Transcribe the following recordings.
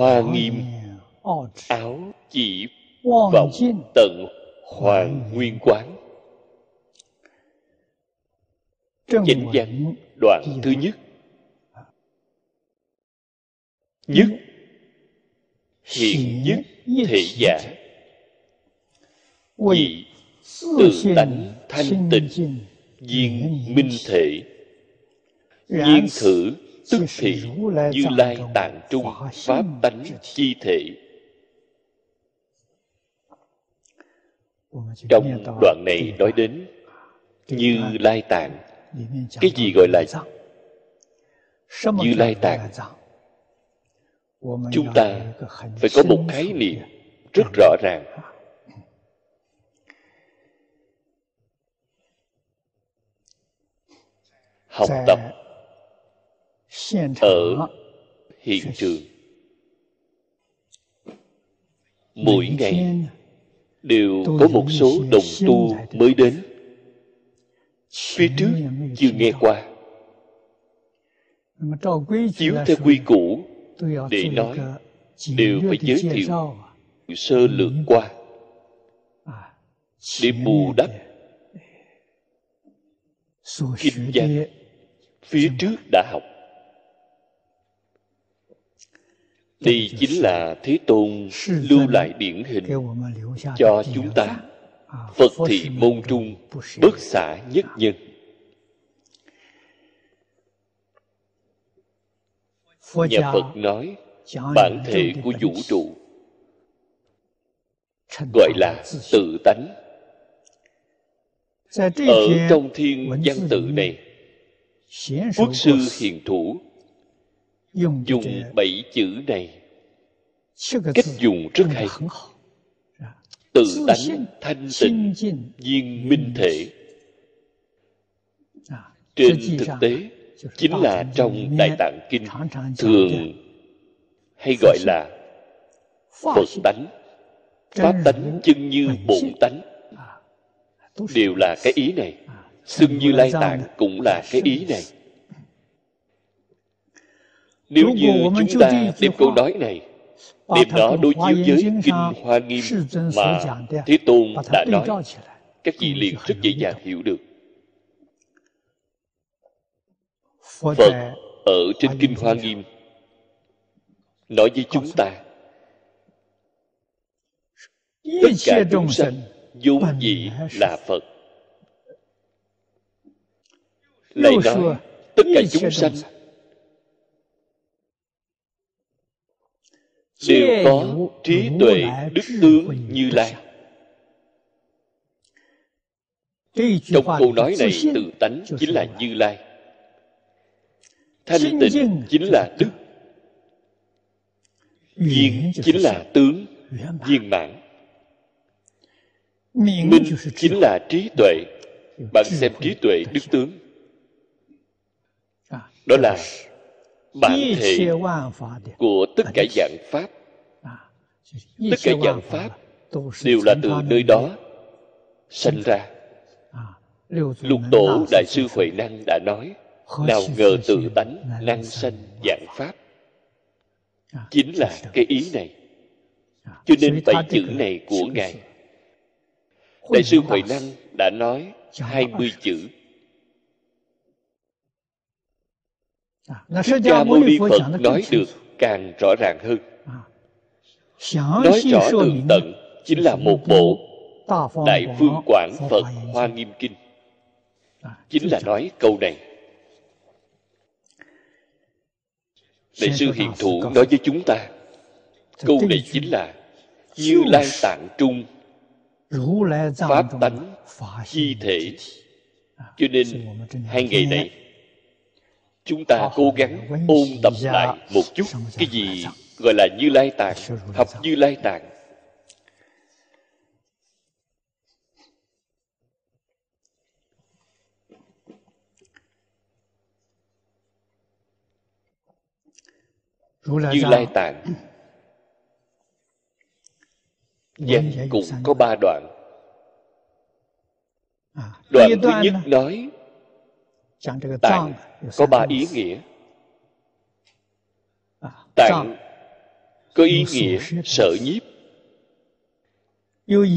hoa nghiêm áo chỉ vọng tận hoàng nguyên quán. Chánh văn đoạn thứ nhất. Nhất. Hiện nhất thể giả. Vị tự tánh thanh tịnh viên minh thể. Nhiên thử tức thị như lai tạng trung pháp tánh chi thể. Trong đoạn này nói đến như lai tạng cái gì gọi là như lai tạng chúng ta phải có một khái niệm rất rõ ràng. Học tập ở hiện trường. Mỗi ngày đều có một số đồng tu mới đến. phía trước chưa nghe qua. Chiếu theo quy củ để nói đều phải giới thiệu sơ lược qua. Để bù đắp kinh văn phía trước đã học đây chính là thế tôn lưu lại điển hình cho chúng ta. phật thị môn trung bất xả nhất nhân. Nhà phật nói bản thể của vũ trụ gọi là tự tánh. Ở trong thiên văn tự này quốc sư. Hiền thủ dùng bảy chữ này. Cách dùng rất hay. tự tánh thanh tịnh viên minh thể. trên thực tế chính là trong đại tạng kinh thường hay gọi là phật tánh. Pháp tánh chân như bổn tánh. Đều là cái ý này. Xưng như lai tạng cũng là cái ý này nếu như chúng ta đem câu nói này đem nó đối chiếu với kinh hoa nghiêm mà thế tôn đã nói. các vị liền rất dễ dàng hiểu được. Phật ở trên kinh hoa nghiêm. nói với chúng ta tất cả chúng sanh vốn dĩ là phật. Lại nói tất cả chúng sanh đều có trí tuệ đức tướng như lai. Trong câu nói này tự tánh chính là như lai. Thanh tịnh chính là đức. Viên chính là tướng. viên mãn. Minh chính là trí tuệ. Bạn xem trí tuệ đức tướng. Đó là bản thể của tất cả dạng pháp tất cả dạng pháp đều là từ nơi đó sanh ra. Lục tổ đại sư huệ năng đã nói, nào ngờ tự tánh năng sanh dạng pháp. Chính là cái ý này. Cho nên bảy chữ này của ngài, đại sư huệ năng đã nói hai mươi chữ. Thích Ca Mâu Ni Phật nói được càng rõ ràng hơn. Nói rõ tường tận chính là một bộ Đại Phương Quảng Phật Hoa Nghiêm Kinh. Chính là nói câu này. Đại sư Hiền Thụ nói với chúng ta Câu này chính là Như Lai Tạng Trung Pháp tánh Chi thể. Cho nên hai ngày này chúng ta cố gắng ôn tập lại một chút cái gì gọi là như lai tạng học như lai tạng. Như lai tạng. Văn cũng có ba đoạn. À, đoạn thứ nhất nói tạng có ba ý nghĩa. À, tạng có ý nghĩa sợ nhiếp.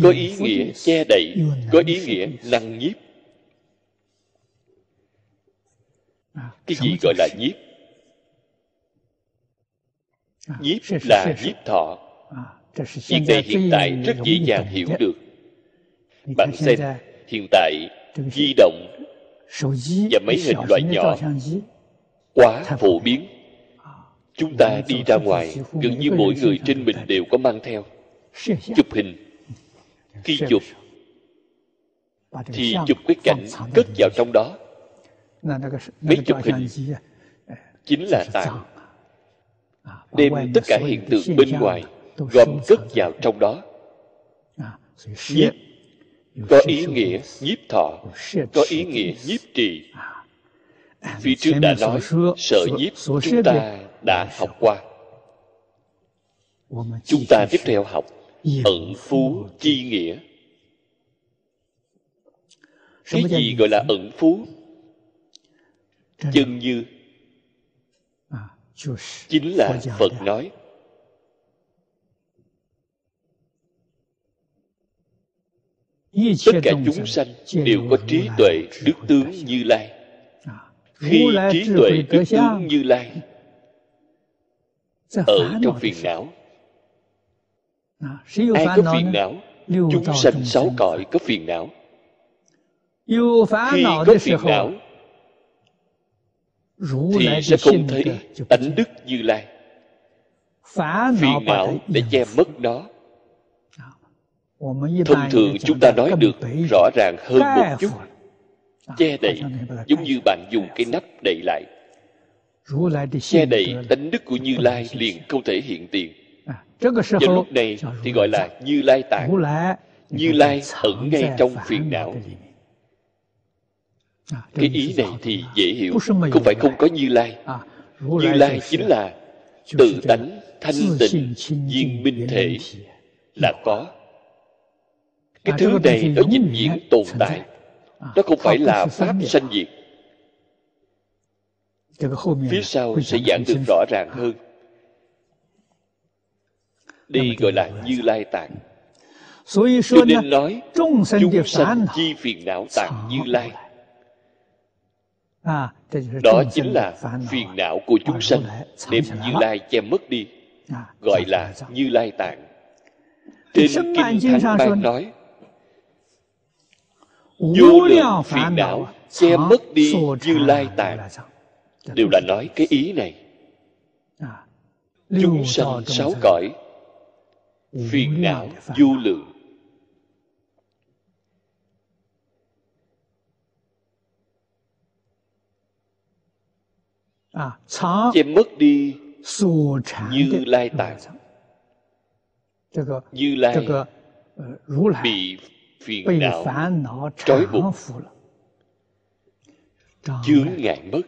Có ý nghĩa che đậy. có ý nghĩa năng nhiếp. À, cái gì gọi là nhiếp? Nhiếp là nhiếp thọ. Việc này hiện tại rất dễ dàng hiểu được. Bạn xem hiện tại di động và mấy hình loại nhỏ quá phổ biến chúng ta đi ra ngoài gần như mỗi người trên mình đều có mang theo. Chụp hình. Khi chụp thì chụp cái cảnh cất vào trong đó. Mấy chụp hình chính là tạng đem tất cả hiện tượng bên ngoài gom cất vào trong đó. Nhiếp có ý nghĩa nhiếp thọ có ý nghĩa nhiếp trì. Phía trước đã nói sợ nhiếp chúng ta đã học qua. Chúng ta tiếp theo học ẩn phú chi nghĩa. Cái gì gọi là ẩn phú? Chân như. Chính là phật nói. Tất cả chúng sanh đều có trí tuệ đức tướng như lai. Khi trí tuệ đức tướng như lai ở trong phiền não. Ai có phiền não chúng sanh sáu cõi có phiền não. Khi có phiền não thì sẽ không thấy ánh đức như lai. Phiền não để che mất nó. Thông thường chúng ta nói được rõ ràng hơn một chút. che đậy giống như bạn dùng cái nắp đậy lại che đậy tánh đức của như lai liền không thể hiện tiền. vào lúc này thì gọi là như lai tạng. như lai ẩn ngay trong phiền não. cái ý này thì dễ hiểu không phải không có như lai. như lai chính là tự tánh thanh tịnh viên minh thể là có. cái thứ này nó vĩnh viễn tồn tại. nó không phải là pháp sanh diệt phía sau sẽ giảng được rõ ràng hơn. Đây gọi là như lai tạng. Cho nên nói chúng sanh chi phiền não tạng như lai. đó chính là phiền não của chúng sanh. đem như lai che mất đi. Gọi là như lai tạng. Trên kinh thánh ban nói vô lượng phiền não che mất đi như lai tạng đều là nói cái ý này. Chúng sanh sáu cõi phiền não vô lượng. Che mất đi như lai tạng. như lai bị phiền não trói buộc. chướng ngại mất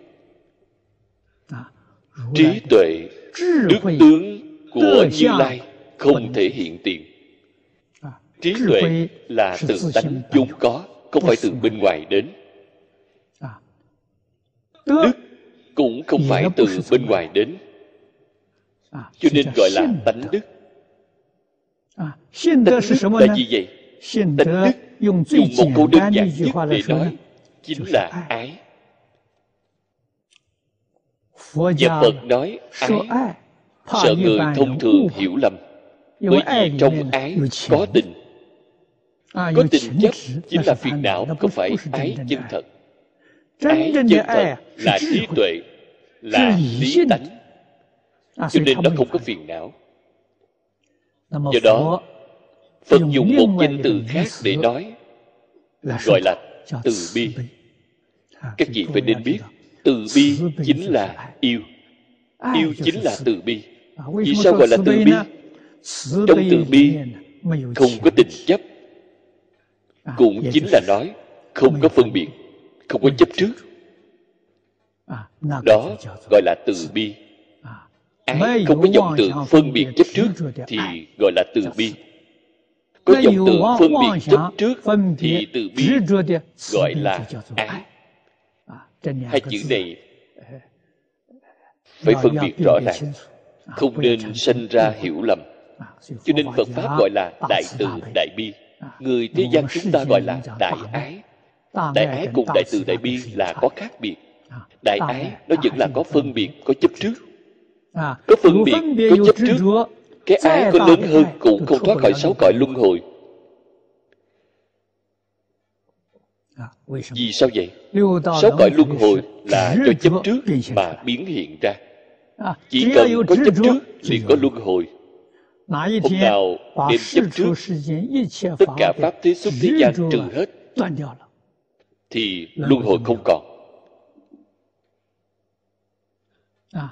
trí tuệ đức tướng của như lai không thể hiện tiền. Trí tuệ là từ tánh vốn có không phải từ bên ngoài đến. Đức cũng không phải từ bên ngoài đến. Cho nên gọi là tánh đức. Tánh đức là gì vậy? Tánh đức dùng một câu đơn giản nhất để nói chính là ái và phật nói ái sợ người thông thường hiểu lầm bởi vì trong ái có tình. Có tình chấp chính là phiền não không phải ái chân thật. Ái chân thật là trí tuệ là lý tánh. Cho nên nó không có phiền não. Do đó phật. Dùng một danh từ khác để nói gọi là từ bi. các vị phải nên biết từ bi chính là yêu. Yêu chính là từ bi. Vì sao gọi là từ bi? trong từ bi không có tình chấp. Cũng chính là nói không có phân biệt không có chấp trước. đó gọi là từ bi. ái không có vọng tượng phân biệt chấp trước thì gọi là từ bi. có vọng tượng phân biệt chấp trước thì từ bi gọi là ái hai chữ này phải phân biệt rõ ràng. không nên sinh ra hiểu lầm. Cho nên phật pháp gọi là đại từ đại bi. Người thế gian chúng ta gọi là đại ái. đại ái cùng đại từ đại bi là có khác biệt. Đại ái nó vẫn là có phân biệt có chấp trước. Có phân biệt có chấp trước cái ái có lớn hơn cũng không thoát khỏi sáu cõi luân hồi vì sao vậy? Sáu cõi luân hồi là do chấp trước mà biến hiện ra. Chỉ cần có chấp trước liền có luân hồi. hôm nào đem chấp trước tất cả pháp thế xuất thế gian trừ hết thì luân hồi không còn.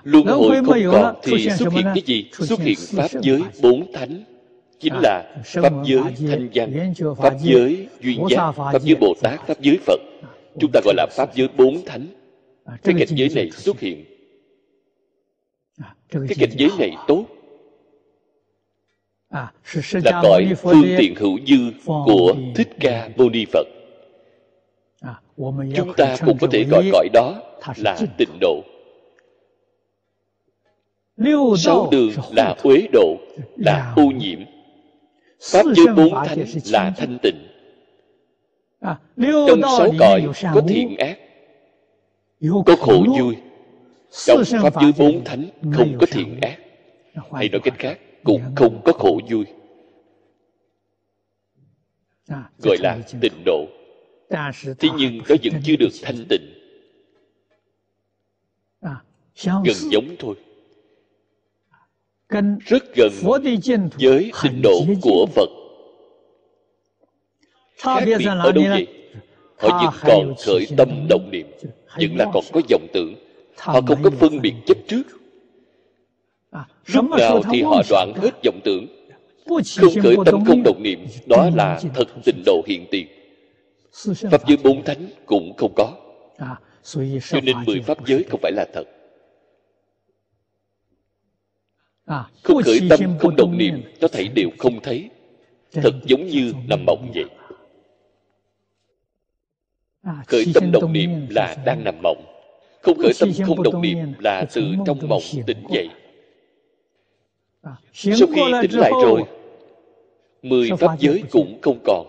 Luân hồi không còn thì xuất hiện cái gì? xuất hiện pháp giới bốn thánh chính là pháp giới thanh văn pháp giới duyên giác pháp giới bồ tát pháp giới phật. Chúng ta gọi là pháp giới bốn thánh. Cái cảnh giới này xuất hiện. Cái cảnh giới này tốt. Là cõi phương tiện hữu dư của thích ca mâu ni phật. Chúng ta cũng có thể gọi cõi đó là tịnh độ. Sáu đường là uế độ là ô nhiễm pháp giới bốn thánh là thanh tịnh. Trong sáu cõi có thiện ác có khổ vui trong pháp giới bốn thánh không có thiện ác hay nói cách khác cũng không có khổ vui. Gọi là tịnh độ. Thế nhưng nó vẫn chưa được thanh tịnh. Gần giống thôi rất gần với tịnh độ của phật. Khác biệt ở đâu vậy? Họ vẫn còn khởi tâm động niệm vẫn là còn có vọng tưởng. Họ không có phân biệt chấp trước. Lúc nào thì họ đoạn hết vọng tưởng. Không khởi tâm không động niệm đó là thật tịnh độ hiện tiền. Pháp giới bốn thánh cũng không có. Cho nên mười pháp giới không phải là thật không khởi tâm không động niệm nó thảy đều không thấy. Thật giống như nằm mộng vậy. khởi tâm động niệm là đang nằm mộng. Không khởi tâm không động niệm là từ trong mộng tỉnh dậy. Sau khi tỉnh lại rồi mười pháp giới cũng không còn.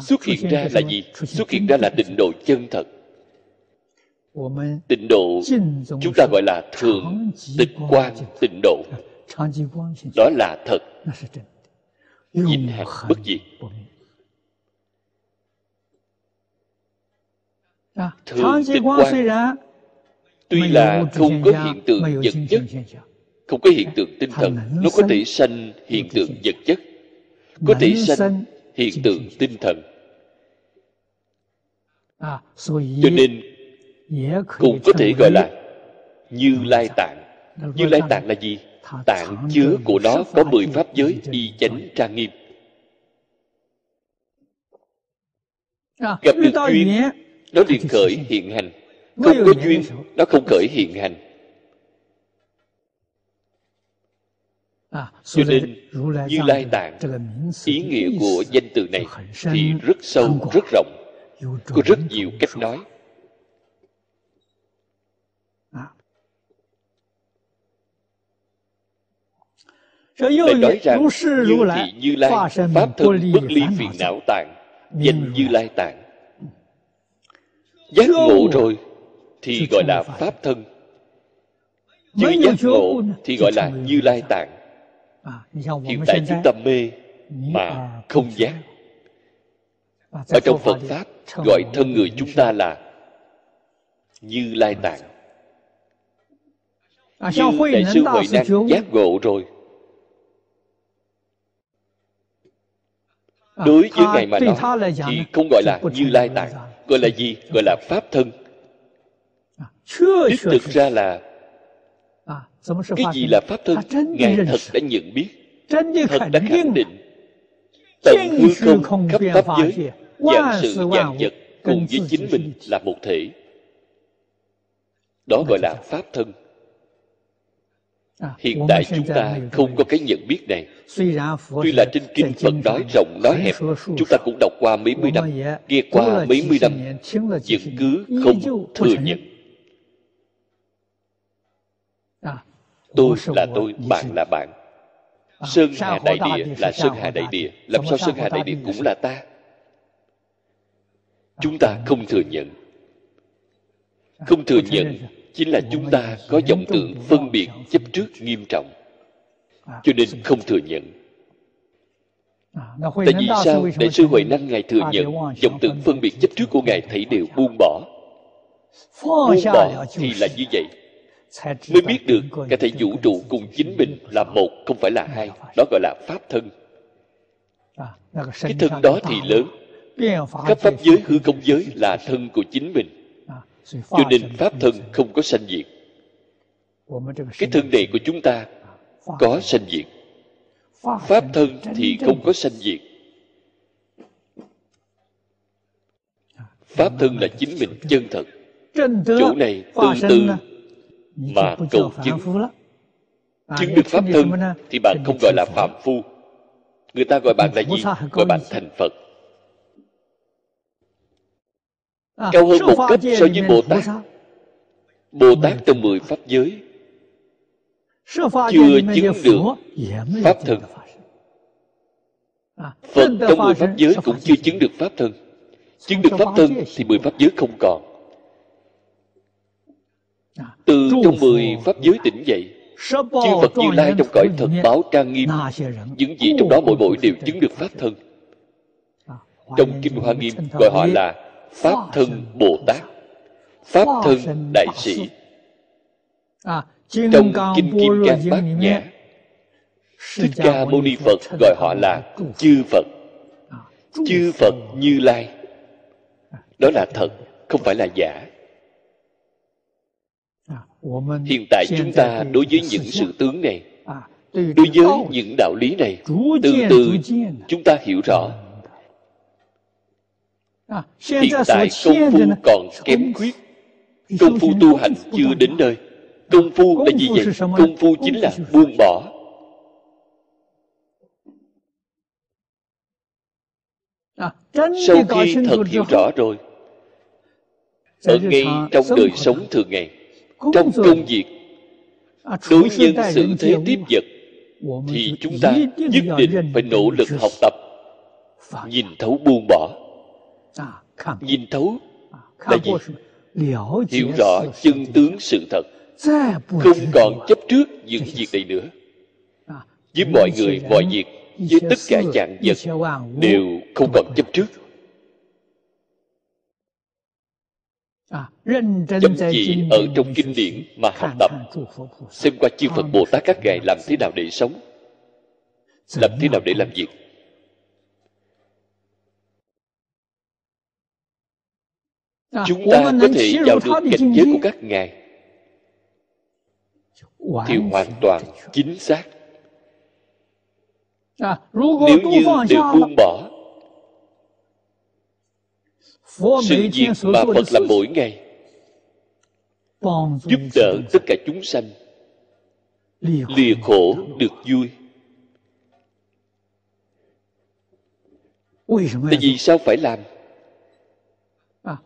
Xuất hiện ra là gì? Xuất hiện ra là tịnh độ chân thật tịnh độ chúng ta gọi là thường tịch quan tịnh độ。đó là thật。vĩnh hằng bất diệt。thường tịch quan tuy là không có hiện tượng vật chất không có hiện tượng tinh thần nó có thể sanh hiện tượng vật chất có thể sanh hiện tượng tinh thần。cho nên cũng có thể gọi là như lai tạng. Như lai tạng là gì? Tạng chứa của nó có mười pháp giới y chánh trang nghiêm. Gặp được duyên, nó liền khởi hiện hành. Không có duyên, nó không khởi hiện hành. Cho nên, như lai tạng, ý nghĩa của danh từ này thì rất sâu, rất rộng. Có rất nhiều cách nói. Lại nói rằng như thị như lai pháp thân bất ly phiền não tạng danh như lai tạng giác ngộ rồi thì gọi là pháp thân chưa giác ngộ thì gọi là như lai tạng hiện tại chúng ta mê mà không giác ở trong phật pháp gọi thân người chúng ta là như lai tạng như đại sư huệ năng giác ngộ rồi đối với ngài mà nói thì không gọi là như lai tạng gọi là gì? Gọi là pháp thân. Đích thực ra là cái gì là pháp thân ngài thật đã nhận biết. Thật đã khẳng định. Tận hư không khắp pháp giới vạn sự vạn vật cùng với chính mình là một thể. Đó gọi là pháp thân. À, Hiện tại chúng ta không có cái nhận biết này. Tuy là trên kinh Phật nói rộng nói hẹp, chúng ta cũng đọc qua mấy mươi năm, nghe qua mấy mươi năm, vẫn cứ không thừa nhận. À, tôi là tôi, bạn là bạn. À, Sơn Hà Đại Địa là Sơn Hà Đại Địa. Làm sao Sơn Hà Đại Địa cũng là ta? Chúng ta không thừa nhận. Không thừa nhận chính là chúng ta có vọng tưởng phân biệt chấp trước nghiêm trọng. Cho nên không thừa nhận. Tại vì sao? Đại sư huệ năng ngài thừa nhận vọng tưởng phân biệt chấp trước của ngài thấy đều buông bỏ. Buông bỏ thì là như vậy. Mới biết được cả thể vũ trụ cùng chính mình là một, không phải là hai, đó gọi là pháp thân. Cái thân đó thì lớn. Các pháp giới hư không giới là thân của chính mình cho nên pháp thân không có sanh diệt. Cái thân này của chúng ta có sanh. diệt. Pháp thân thì không có sanh diệt. Pháp thân là chính mình chân thật. Chỗ này từ từ mà cầu chứng. chứng được pháp thân thì bạn không gọi là phạm phu. Người ta gọi bạn là gì? gọi bạn thành phật À, cao hơn một cấp so với Bồ Tát. Bồ Tát trong mười Pháp giới chưa chứng được Pháp thân. À, Phật trong mười Pháp giới cũng chưa chứng được Pháp thân. Chứng được Pháp thân thì mười Pháp giới không còn. À, Từ trong mười Pháp giới tỉnh dậy, chư Phật Như Lai trong cõi thật báo trang nghiêm, những gì trong đó mỗi mỗi đều chứng được Pháp thân. Trong Kinh Hoa Nghiêm gọi họ là Pháp thân Bồ Tát Pháp thân Đại Sĩ. Trong Kinh Kim Cang Bát Nhã Thích Ca Mâu Ni Phật gọi họ là Chư Phật. Chư Phật Như Lai. Đó là thật, không phải là giả. Hiện tại chúng ta đối với những sự tướng này Đối với những đạo lý này Từ từ chúng ta hiểu rõ. À, hiện tại công phu còn kém khuyết. công phu tu hành chưa đến nơi. Công phu là gì vậy? công phu chính là buông bỏ. À, sau khi thật hiểu rõ rồi ở ngay trong đời sống thường ngày trong công việc à, đối nhân sự thế tiếp vật thì chúng ta nhất định phải nỗ lực học tập nhìn thấu buông bỏ nhìn thấu. Là gì hiểu rõ chân tướng sự thật. Không còn chấp trước những việc này nữa. Với mọi người mọi việc với tất cả dạng vật đều không còn chấp trước. Chăm chỉ ở trong kinh điển mà học tập xem qua chư phật bồ tát các ngài làm thế nào để sống làm thế nào để làm việc chúng ta có thể vào được cảnh giới của các ngài. Thì hoàn toàn chính xác. À, nếu như đều buông bỏ sự việc mà phật làm mỗi ngày giúp đỡ tất cả chúng sanh. Lìa khổ được vui. Tại vì sao phải làm? À,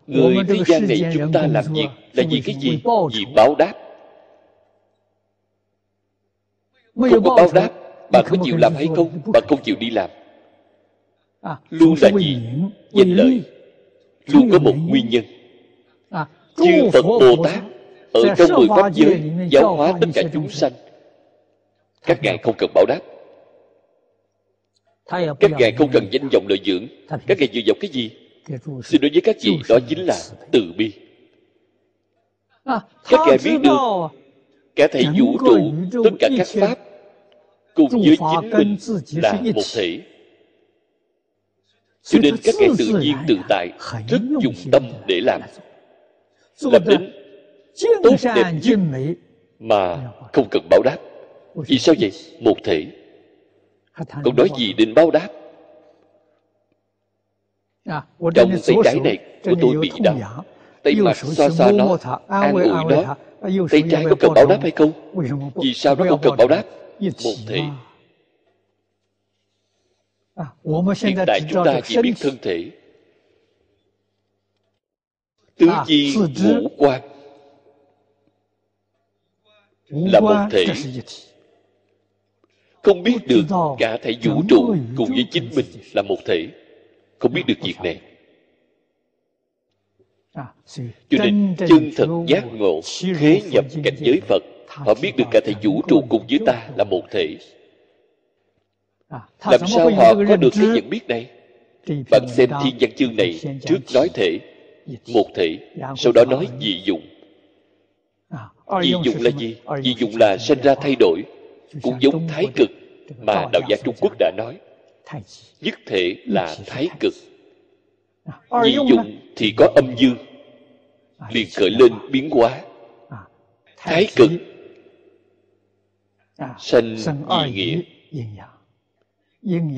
người thế gian này chúng ta làm việc là vì cái gì? vì báo đáp. Không có báo đáp bạn có chịu làm hay không? bạn không chịu đi làm. À, luôn là gì? danh lợi luôn có một nguyên nhân. À, chư phật bồ tát ở trong mười pháp giới giáo hóa tất cả chúng sanh. Các ngài không cần báo đáp. Các ngài không cần danh vọng lợi dưỡng. Các ngài dựa vào cái gì xin đối với các vị đó chính là từ bi. À, các ngài biết được cả thầy vũ trụ tất cả các pháp cùng với chính mình là một thể. Cho nên các ngài tự nhiên tự tại rất dùng tâm để làm. làm đến tốt đẹp nhất mà không cần báo đáp. vì sao vậy? một thể. Còn nói gì đến báo đáp trong tay trái này của tôi bị đau tay mặt xoa xoa nó an ủi nó tay trái có cần báo đáp hay không？vì sao nó không cần báo đáp？một thể hiện tại chúng ta chỉ biết thân thể。tứ chi ngũ quan là một thể。không biết được cả thể vũ trụ cùng với chính mình là một thể không biết được việc này. Cho nên chân thật giác ngộ khế nhập cảnh giới phật họ biết được cả thể vũ trụ cùng với ta là một thể. Làm sao họ có được cái nhận biết này? Bạn xem thiên văn chương này trước nói thể một thể sau đó nói dị dụng. Dị dụng là gì? Dị dụng là sinh ra thay đổi cũng giống thái cực mà đạo gia trung quốc đã nói nhất thể là thái cực. Dị dụng thì có âm dương liền khởi lên biến hóa. Thái cực. Sanh dị nghĩa.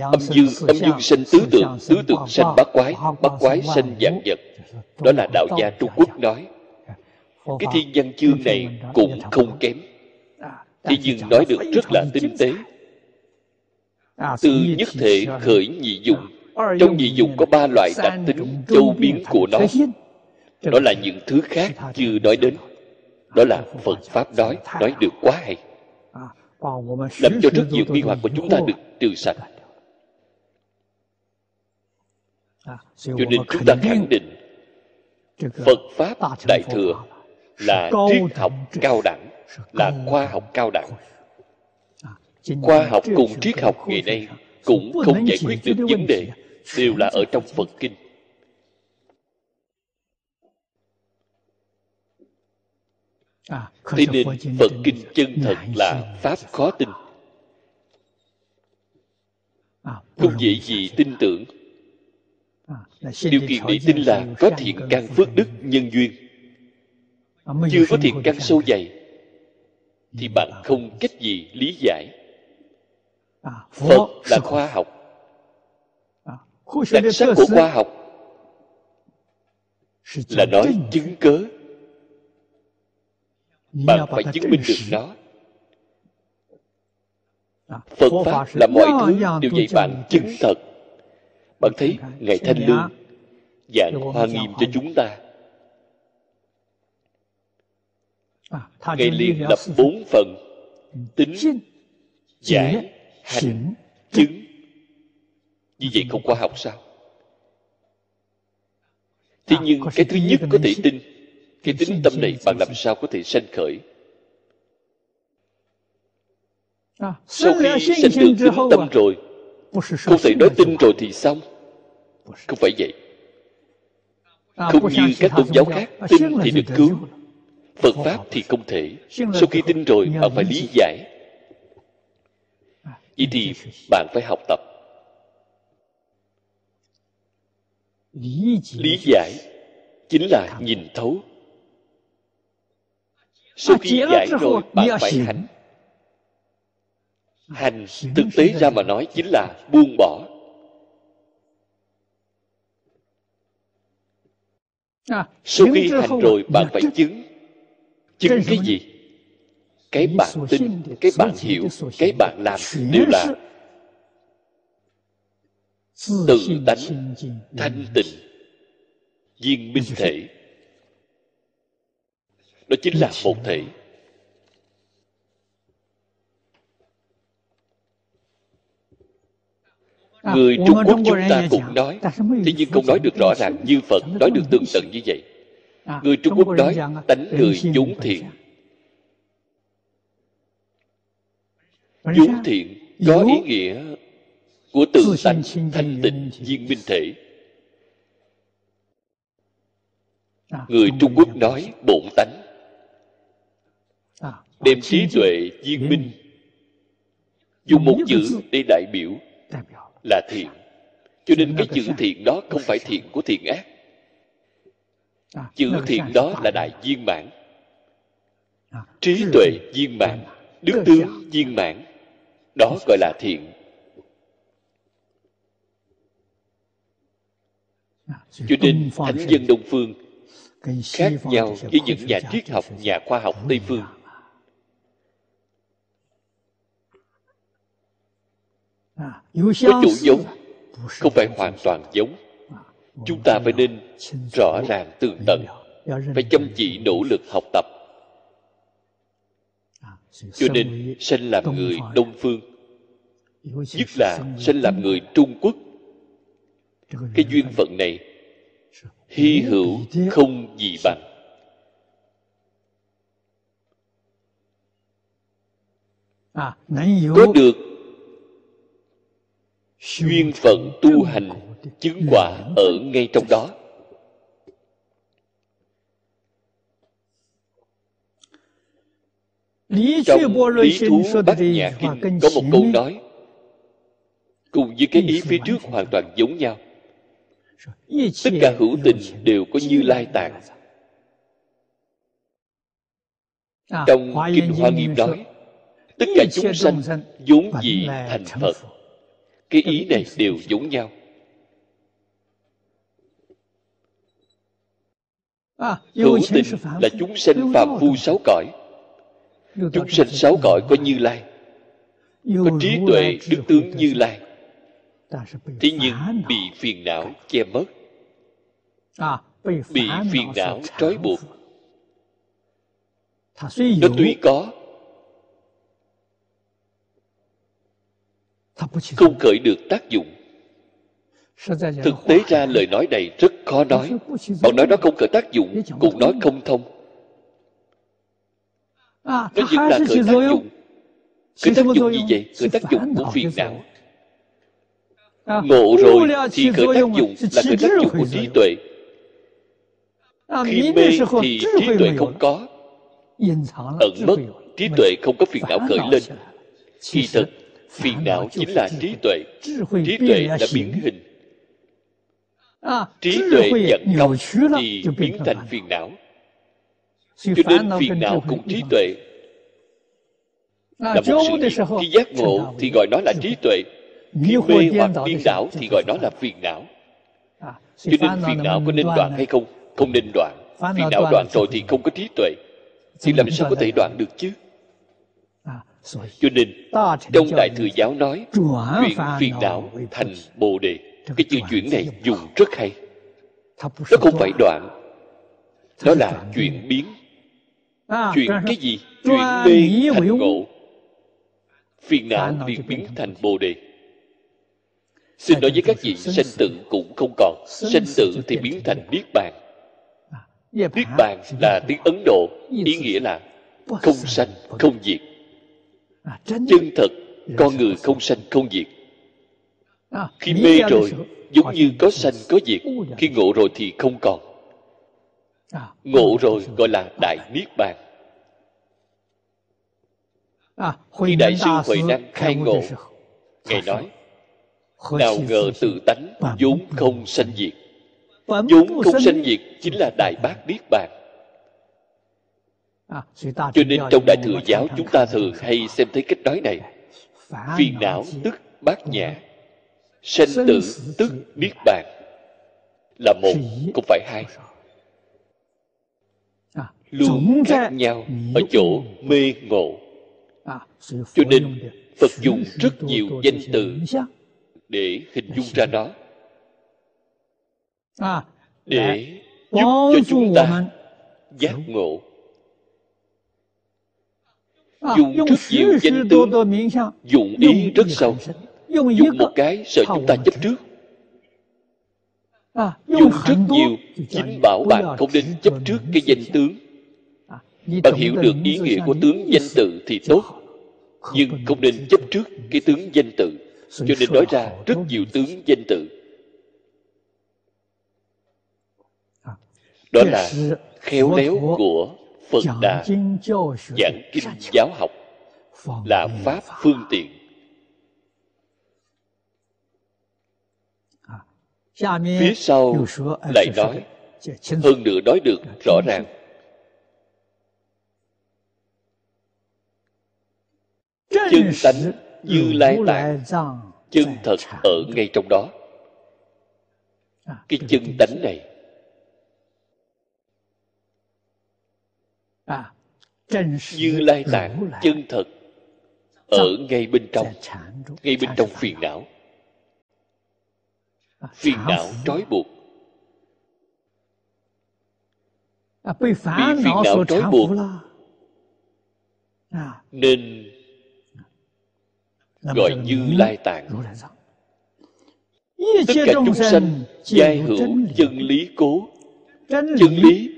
Âm dương âm dương sanh tứ tượng tứ tượng sanh bát quái bát quái sanh dạng vật đó là đạo gia trung quốc nói. Cái thiên văn chương này cũng không kém. Thế nhưng nói được rất là tinh tế từ nhất thể khởi nhị dụng trong nhị dụng có ba loại đặc tính châu biến của nó. đó là những thứ khác chưa nói đến. đó là phật pháp nói nói được quá hay. Làm cho rất nhiều nghi hoặc của chúng ta được trừ sạch. Cho nên chúng ta khẳng định phật pháp đại thừa là triết học cao đẳng là khoa học cao đẳng khoa học cùng triết học ngày nay cũng không giải quyết được vấn đề đều là ở trong phật kinh. Thế nên phật kinh chân thật là pháp khó tin. Không dễ gì tin tưởng. Điều kiện để tin là có thiện căn phước đức nhân duyên. Chưa có thiện căn sâu dày thì bạn không cách gì lý giải phật là khoa học. Đặc sắc của khoa học là nói chứng cớ bạn phải chứng minh được nó. Phật pháp là mọi thứ đều dạy bạn chứng thật. Bạn thấy ngài thanh lương giảng hoa nghiêm cho chúng ta. Ngài liền lập bốn phần tính giải hành chứng. Như vậy không khoa học sao? Thế nhưng cái thứ nhất có thể tin. Cái tính tâm này bạn làm sao có thể sanh khởi? Sau khi sanh được tính tâm rồi không thể nói tin rồi. thì xong. Không phải vậy. Không như các tôn giáo khác tin thì được cứu. phật pháp thì không thể. Sau khi tin rồi bạn phải lý giải vậy thì bạn phải học tập. Lý giải chính là nhìn thấu. Sau khi giải rồi bạn phải hành. Hành thực tế ra mà nói chính là buông bỏ. Sau khi hành rồi bạn phải chứng. Chứng cái gì cái bạn tin cái bạn hiểu cái bạn làm đều là tự tánh thanh tịnh viên minh thể. Đó chính là một thể. Người trung quốc chúng ta cũng nói thế nhưng không nói được rõ ràng như phật nói được tường tận như vậy. Người trung quốc nói tánh người vốn thiện vốn thiện có ý nghĩa của tự tánh thanh tịnh viên minh thể. Người trung quốc nói bổn tánh. Đem trí tuệ viên minh dùng một chữ để đại biểu là thiện. cho nên cái chữ thiện đó không phải thiện của thiện ác. Chữ thiện đó là đại viên mãn. Trí tuệ viên mãn đức tướng viên mãn đó gọi là thiện. Cho nên thánh dân đông phương, khác nhau với những nhà triết học, nhà khoa học tây phương. Có chủ giống, không phải hoàn toàn giống. Chúng ta phải nên rõ ràng tường tận, phải chăm chỉ nỗ lực học tập cho nên sanh làm người đông phương. Nhất là sanh làm người trung quốc. Cái duyên phận này hy hữu không gì bằng. Có được duyên phận tu hành chứng quả ở ngay trong đó trong lý thú bát nhã kinh có một câu nói cùng với cái ý phía trước hoàn toàn giống nhau. Tất cả hữu tình đều có như lai tạng trong kinh hoa nghiêm nói tất cả chúng sanh vốn gì thành phật. Cái ý này đều giống nhau. Hữu tình là chúng sanh phàm phu sáu cõi chúng sanh sáu cõi có như lai. Có trí tuệ đức tướng như lai. Thế nhưng bị phiền não che mất. Bị phiền não trói buộc. nó tuy có không khởi được tác dụng. Thực tế ra lời nói này rất khó nói. bạn nói nó không khởi tác dụng cũng nói không thông nó vẫn là khởi tác dụng khởi tác dụng gì vậy? Khởi tác dụng của phiền não ngộ rồi thì khởi tác dụng là khởi tác dụng của trí tuệ. Khi mê thì trí tuệ không có. Ẩn mất trí tuệ không có phiền não khởi lên. kỳ thực phiền não chính là trí tuệ. Trí tuệ là biến hình. Trí tuệ dẫn công thì biến thành phiền não cho nên phiền não cùng trí tuệ. Là một sự việc khi giác ngộ thì gọi nó là trí tuệ. Khi mê hoặc điên đảo thì gọi nó là phiền não. Cho nên phiền não có nên đoạn hay không? Không nên đoạn. Phiền não đoạn rồi thì không có trí tuệ. Thì làm sao có thể đoạn được chứ? Cho nên trong đại thừa giáo nói chuyển phiền não thành bồ đề. Cái chữ chuyển này dùng rất hay. Nó không phải đoạn. Đó là chuyển biến chuyển cái gì? Chuyển mê thành ngộ. Phiền não liền biến thành bồ đề. Xin nói với các vị sanh tử cũng không còn. sanh tử thì biến thành niết bàn. Niết bàn là tiếng ấn độ ý nghĩa là không sanh không diệt. Chân thật con người không sanh không diệt. Khi mê rồi giống như có sanh có diệt. Khi ngộ rồi thì không còn ngộ rồi gọi là đại niết bàn. Khi đại sư huệ năng khai ngộ ngài nói nào ngờ tự tánh vốn không sanh diệt. Vốn không sanh diệt. chính là đại bác niết bàn. Cho nên trong đại thừa giáo chúng ta thường hay xem thấy cách nói này. Phiền não tức bát nhã sanh tử tức niết bàn. Là một không phải hai luôn khác nhau ở chỗ mê ngộ. Cho nên phật dùng rất nhiều danh từ để hình dung ra nó. Để giúp cho chúng ta giác ngộ. Dùng rất nhiều danh tướng dụng ý rất sâu. dùng một cái sợ chúng ta chấp trước. Dùng rất nhiều chính bảo bạn không nên chấp trước cái danh tướng bạn hiểu được ý nghĩa của tướng danh tự thì tốt nhưng không nên chấp trước cái tướng danh tự cho nên nói ra rất nhiều tướng danh tự đó là khéo léo của phật đã giảng kinh giáo học là pháp phương tiện. Phía sau lại nói hơn nữa nói được rõ ràng chân tánh như lai tạng chân thật ở ngay trong đó. Cái chân tánh này. Như lai tạng chân thật ở ngay bên trong ngay bên trong phiền não. Phiền não trói buộc. Bị phiền não trói buộc. nên gọi như lai tạng. Tất cả chúng sanh giai hữu chân lý. cố chân lý.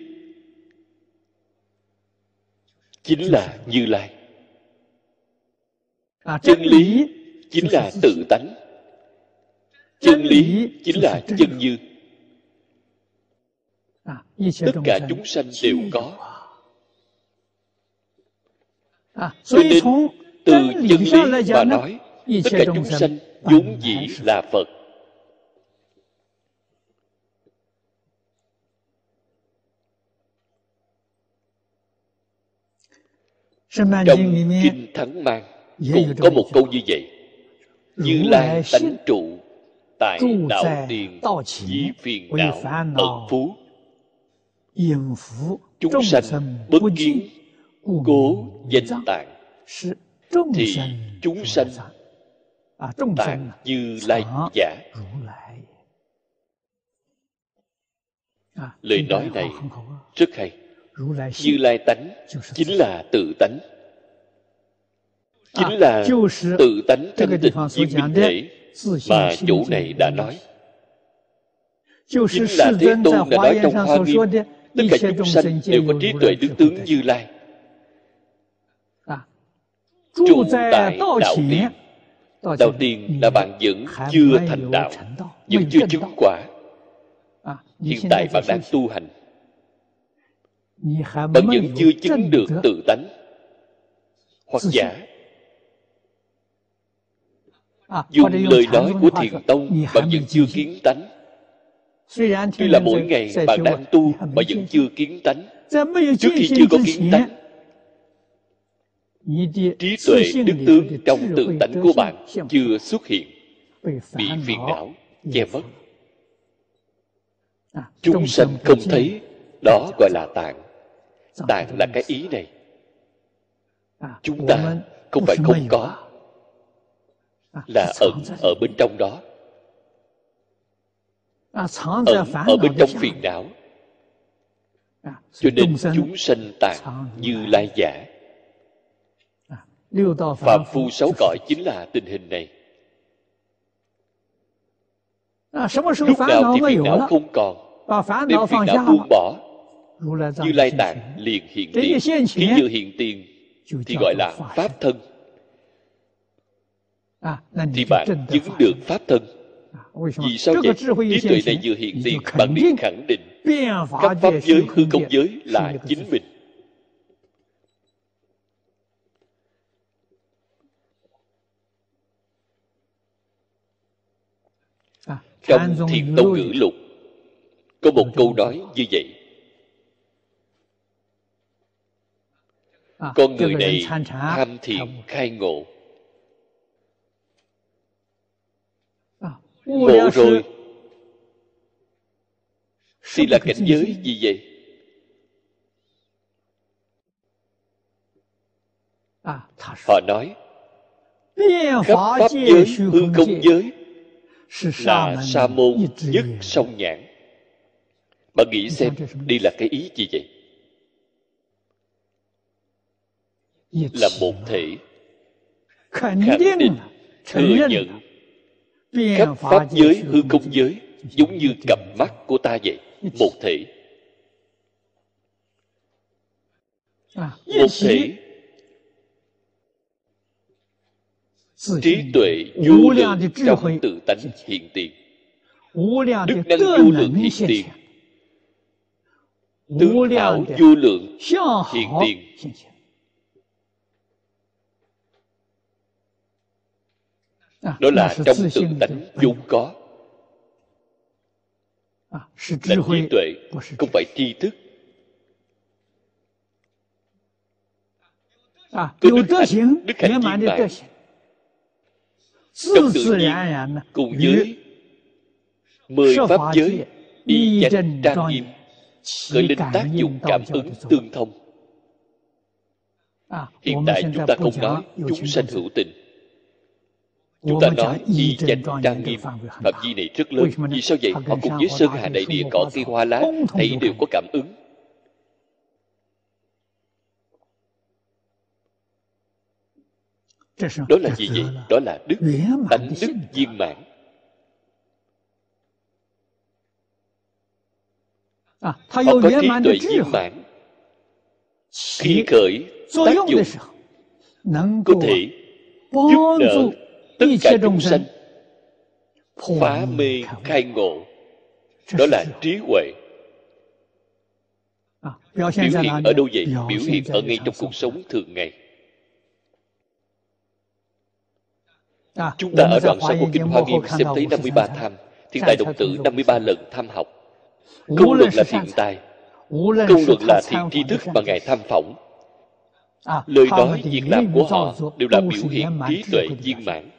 chính là như lai. Chân lý chính là tự tánh. Chân lý chính là chân như. Tất cả chúng sanh đều có. cho nên từ chân lý mà nói tất cả chúng sanh vốn dĩ là phật. Trong kinh thắng mang cũng có một câu như vậy. Như lai tánh trụ tại đạo tiền di phiền não ẩn phú. Chúng sanh bất kiến cố danh tạng thì chúng sanh tạng như lai giả. lời nói này rất hay. Như lai tánh chính là tự tánh. Chính là tự tánh thanh tịnh viên minh thể mà chủ này đã nói. Chính là thế tôn đã nói trong hoa nghiêm. tất cả chúng sanh đều có trí tuệ tướng tướng như lai trụ tại đạo tiên đạo tiên là bạn vẫn chưa thành đạo vẫn chưa chứng quả. Hiện tại bạn đang tu hành bạn vẫn chưa chứng được tự tánh. Hoặc giả dùng lời nói của thiền tông bạn vẫn chưa kiến tánh. Tuy là mỗi ngày bạn đang tu mà vẫn chưa kiến tánh. Trước khi chưa có kiến tánh trí tuệ đức tướng trong tự tánh của bạn chưa xuất hiện bị phiền não che mất. Chúng sanh không thấy đó gọi là tạng tạng là cái ý này. Chúng ta không phải không có là ẩn ở bên trong đó. Ẩn ở bên trong phiền não. Cho nên chúng sanh tạng như lai giả phạm phu sáu cõi chính là tình hình này. Lúc nào thì phiền não không còn đem phiền não buông bỏ. Như lai tạng liền hiện tiền khi vừa hiện tiền thì gọi là pháp thân. Thì bạn chứng được pháp thân. Vì sao vậy? trí tuệ này vừa hiện tiền bạn liền khẳng định các pháp giới hư không giới là chính mình trong thiền tông ngữ lục. Có một câu nói như vậy. Con người này tham thiền khai ngộ. Ngộ rồi. Thì là cảnh giới gì? vậy? Họ nói khắp pháp giới hư không giới là sa môn nhất song nhãn. Bạn nghĩ xem đây là cái ý gì vậy? Là một thể. Khẳng định thừa nhận khắp pháp giới hư không giới giống như cặp mắt của ta vậy một thể. Một thể trí tuệ vô lượng trong tự tánh hiện tiền. Đức năng vô lượng hiện tiền. tướng hảo vô lượng hiện tiền. đó là trong tự tánh vốn có. Là trí tuệ không phải tri thức. À, có đức hạnh đức hạnh viên mãn trong tự nhiên cùng với mười pháp giới y chánh trang nghiêm khởi lên tác dụng cảm ứng tương thông. À, hiện tại chúng ta không nói chúng sanh hữu tình. Chúng ta nói y chánh trang nghiêm phạm vi này rất lớn. Vì sao vậy? họ cùng với sơn hà đại địa cỏ cây hoa lá thấy đều có cảm ứng đó là gì vậy? đó là đức tánh đức viên mãn. À, họ có trí tuệ viên mãn. Khi khởi tác dụng có thể giúp đỡ tất cả chúng sanh. phá mê khai ngộ. Đó là trí huệ. À, biểu hiện ở đâu vậy? Biểu hiện ở ngay trong cuộc sống thường ngày Chúng ta ở đoạn sau của Kinh Hoa Nghiêm xem thấy 53 tham, thiên tài đồng tử 53 lần tham học. Công luận là thiện tài, công luận là thiện tri thức mà Ngài tham phỏng. À, Lời nói, việc làm của họ đều là biểu hiện trí tuệ viên mãn.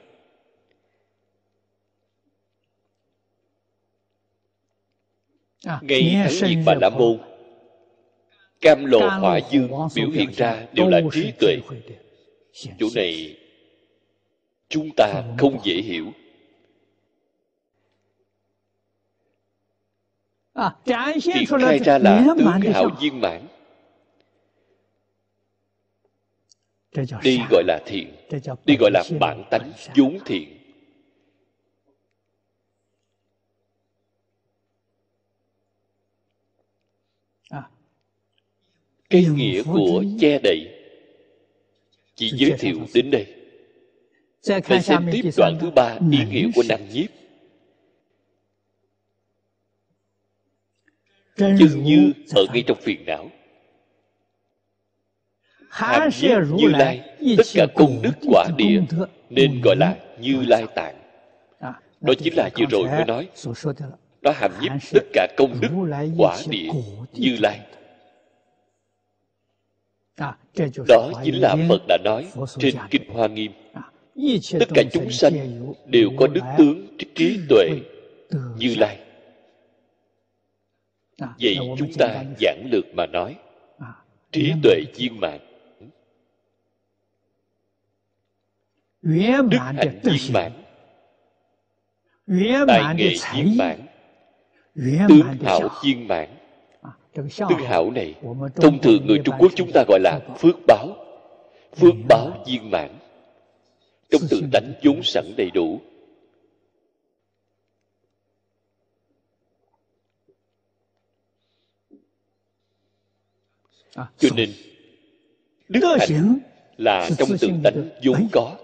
À, Ngay Thắng Diệt Bà La Môn, Cam Lồ Hỏa Dương biểu hiện ra đều là trí tuệ. Chỗ này chúng ta không dễ hiểu. Triển khai ra là tướng hảo viên mãn. Đi gọi là thiện. Đi gọi là bản tánh vốn thiện. Cái nghĩa của che đậy. Chỉ giới thiệu đến đây phải xem tiếp đoạn thứ ba ý nghĩa của năm nhiếp. Chừng như ở ngay trong phiền não. Hàm nhiếp như lai tất cả công đức quả địa nên gọi là như lai tạng. À, đó chính là vừa rồi mới nói. đó hàm nhiếp tất cả công đức quả địa như lai. Đó chính là phật đã nói trên kinh hoa nghiêm. À, tất cả chúng sanh đều có đức tướng trí tuệ như lai. Vậy chúng ta giảng lược mà nói. Trí tuệ viên mãn. Đức hạnh viên mãn. Tài nghệ viên mãn. Tướng hảo viên mãn. Tướng hảo này thông thường người trung quốc chúng ta gọi là phước báo. Phước báo viên mãn trong tự tánh vốn sẵn đầy đủ. À, cho nên đức hạnh là trong tự tánh vốn có.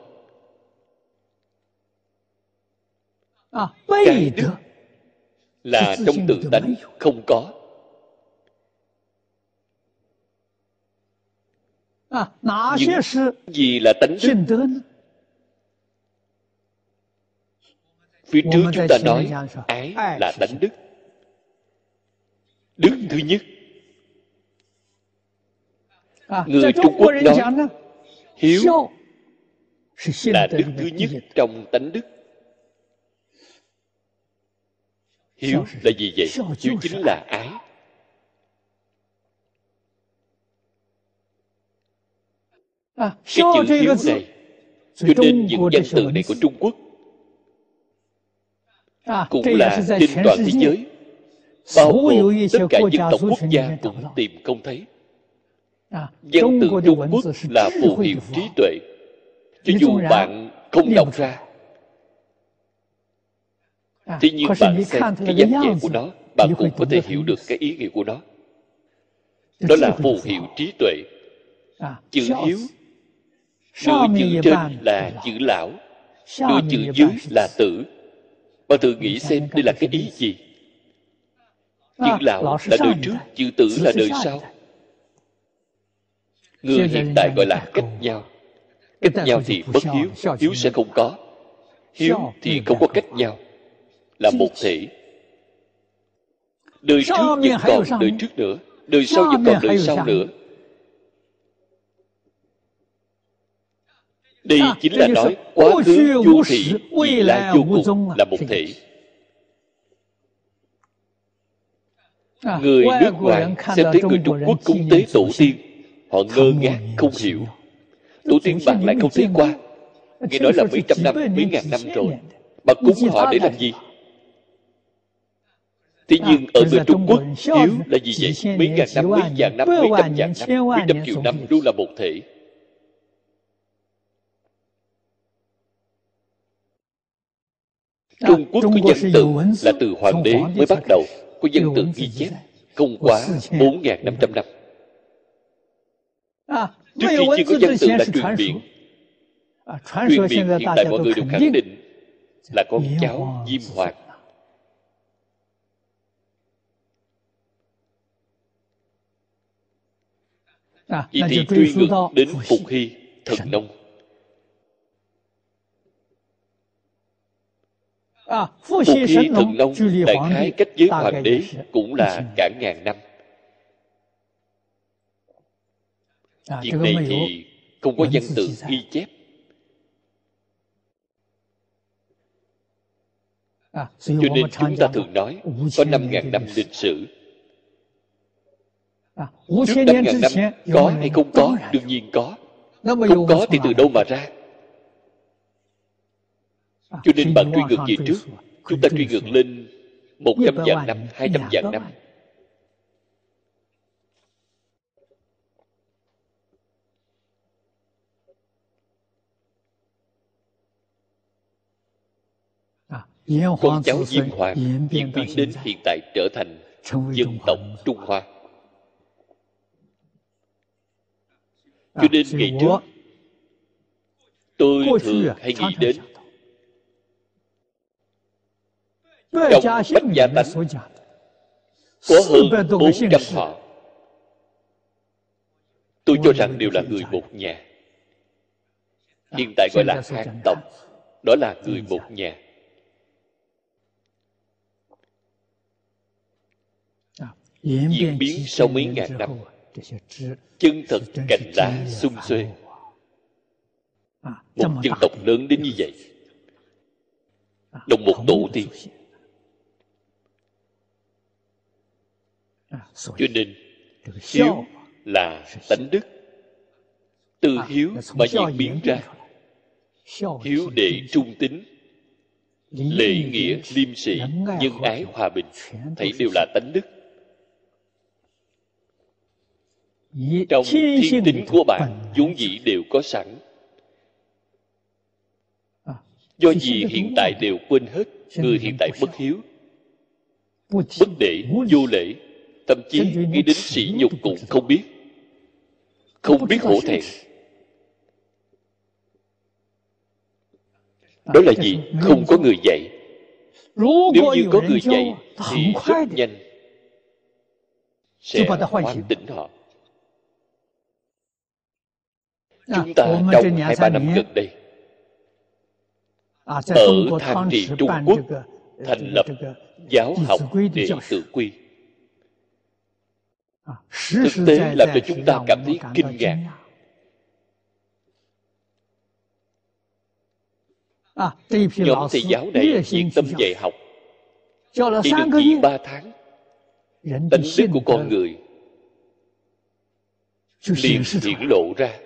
À, cái đức là trong tự tánh không có. À, những gì là tánh đức phía trước chúng ta nói ái là tánh đức. Đức thứ nhất. À, người trung quốc nói hiếu là đức thứ nhất trong tánh đức. Hiếu là gì vậy? hiếu chính là ái. À, cái chữ hiếu này cho nên những danh từ này của trung quốc cũng là trên toàn thế giới bao gồm tất cả dân tộc quốc gia cũng tìm không thấy. À, văn tự trung quốc là phù hiệu trí tuệ. Cho dù bạn không đọc ra à, thế nhưng bạn xem cái dáng vẻ của nó bạn cũng có thể hiểu được cái ý nghĩa của nó. Đó là phù hiệu trí tuệ. Chữ hiếu nửa chữ trên là chữ lão nửa chữ dưới là tử bạn tự nghĩ xem đây là cái ý gì? Chữ à, lão là đời trước chữ tử là đời sau. người hiện tại gọi là cách nhau. Cách nhau thì bất hiếu hiếu sẽ không có. Hiếu thì không có cách nhau là một thể. đời trước vẫn còn đời trước nữa đời sau vẫn còn đời sau nữa Đây à, chính là nói quá khứ vô thị, vị lai vô cùng là một thể. Người nước ngoài xem thấy người Trung Quốc cúng tế tổ tiên, họ ngơ ngác không hiểu. Tổ tiên bạn lại không thấy qua. Nghe nói là mấy trăm năm, mấy ngàn năm rồi. Bạn cúng họ để làm gì? Tuy nhiên ở người Trung Quốc, hiếu là gì vậy? Mấy ngàn năm, mấy vạn năm, mấy trăm ngàn năm, mấy trăm triệu năm luôn là một thể. Trung Quốc có dân tự là từ hoàng đế mới bắt đầu có dân tự ghi chép không quá 4.500 năm. Trước khi chưa có dân tự là truyền miệng, truyền miệng hiện tại mọi người đều khẳng định. là con cháu Diêm Hoàng. Vì thì truy ngược đến Phục Hy, Thần Nông. Phục hy thần nông đại khái cách giới hoàng đế cũng là cả ngàn năm. Việc này thì không có văn tự ghi chép. Cho nên chúng ta thường nói có năm ngàn năm lịch sử. Trước năm ngàn năm có hay không có? Đương nhiên có. Không có thì từ đâu mà ra? cho nên bạn truy ngược về trước? Chúng ta truy ngược lên một trăm vạn năm hai trăm vạn năm. con cháu diêm hoàng diễn biến đến hiện tại trở thành dân tộc trung hoa. Cho nên ngày trước tôi thường hay nghĩ đến trong bất giả. tánh của hơn 400 họ. Tôi cho rằng đều là người một nhà. Hiện tại gọi là hán tộc đó là người một nhà. Diễn biến sau mấy ngàn năm. chân thật cảnh lá xung xuê. một dân tộc lớn đến như vậy. đồng một tổ tiên. cho nên hiếu là tánh đức. Từ hiếu mà diễn biến ra. Hiếu đệ trung tính lễ nghĩa liêm sĩ nhân ái hòa bình. Thấy đều là tánh đức. Trong thiên tính của bạn vốn dĩ đều có sẵn. Do gì hiện tại đều quên hết người hiện tại bất hiếu. Bất để vô lễ tâm chí nghĩ đến sỉ nhục cũng không biết. Không biết hổ thẹn. đó là gì? không có người dạy. Nếu như có người dạy thì rất nhanh sẽ hoàn tỉnh họ. Chúng ta trong hai ba năm gần đây. Ở Thang Trị Trung Quốc thành lập giáo học đệ tử quy thực tế làm cho chúng ta cảm thấy kinh ngạc。nhóm thầy giáo này nhiệt tâm dạy học。chỉ được chỉ ba tháng tánh sức của con người liền hiển lộ ra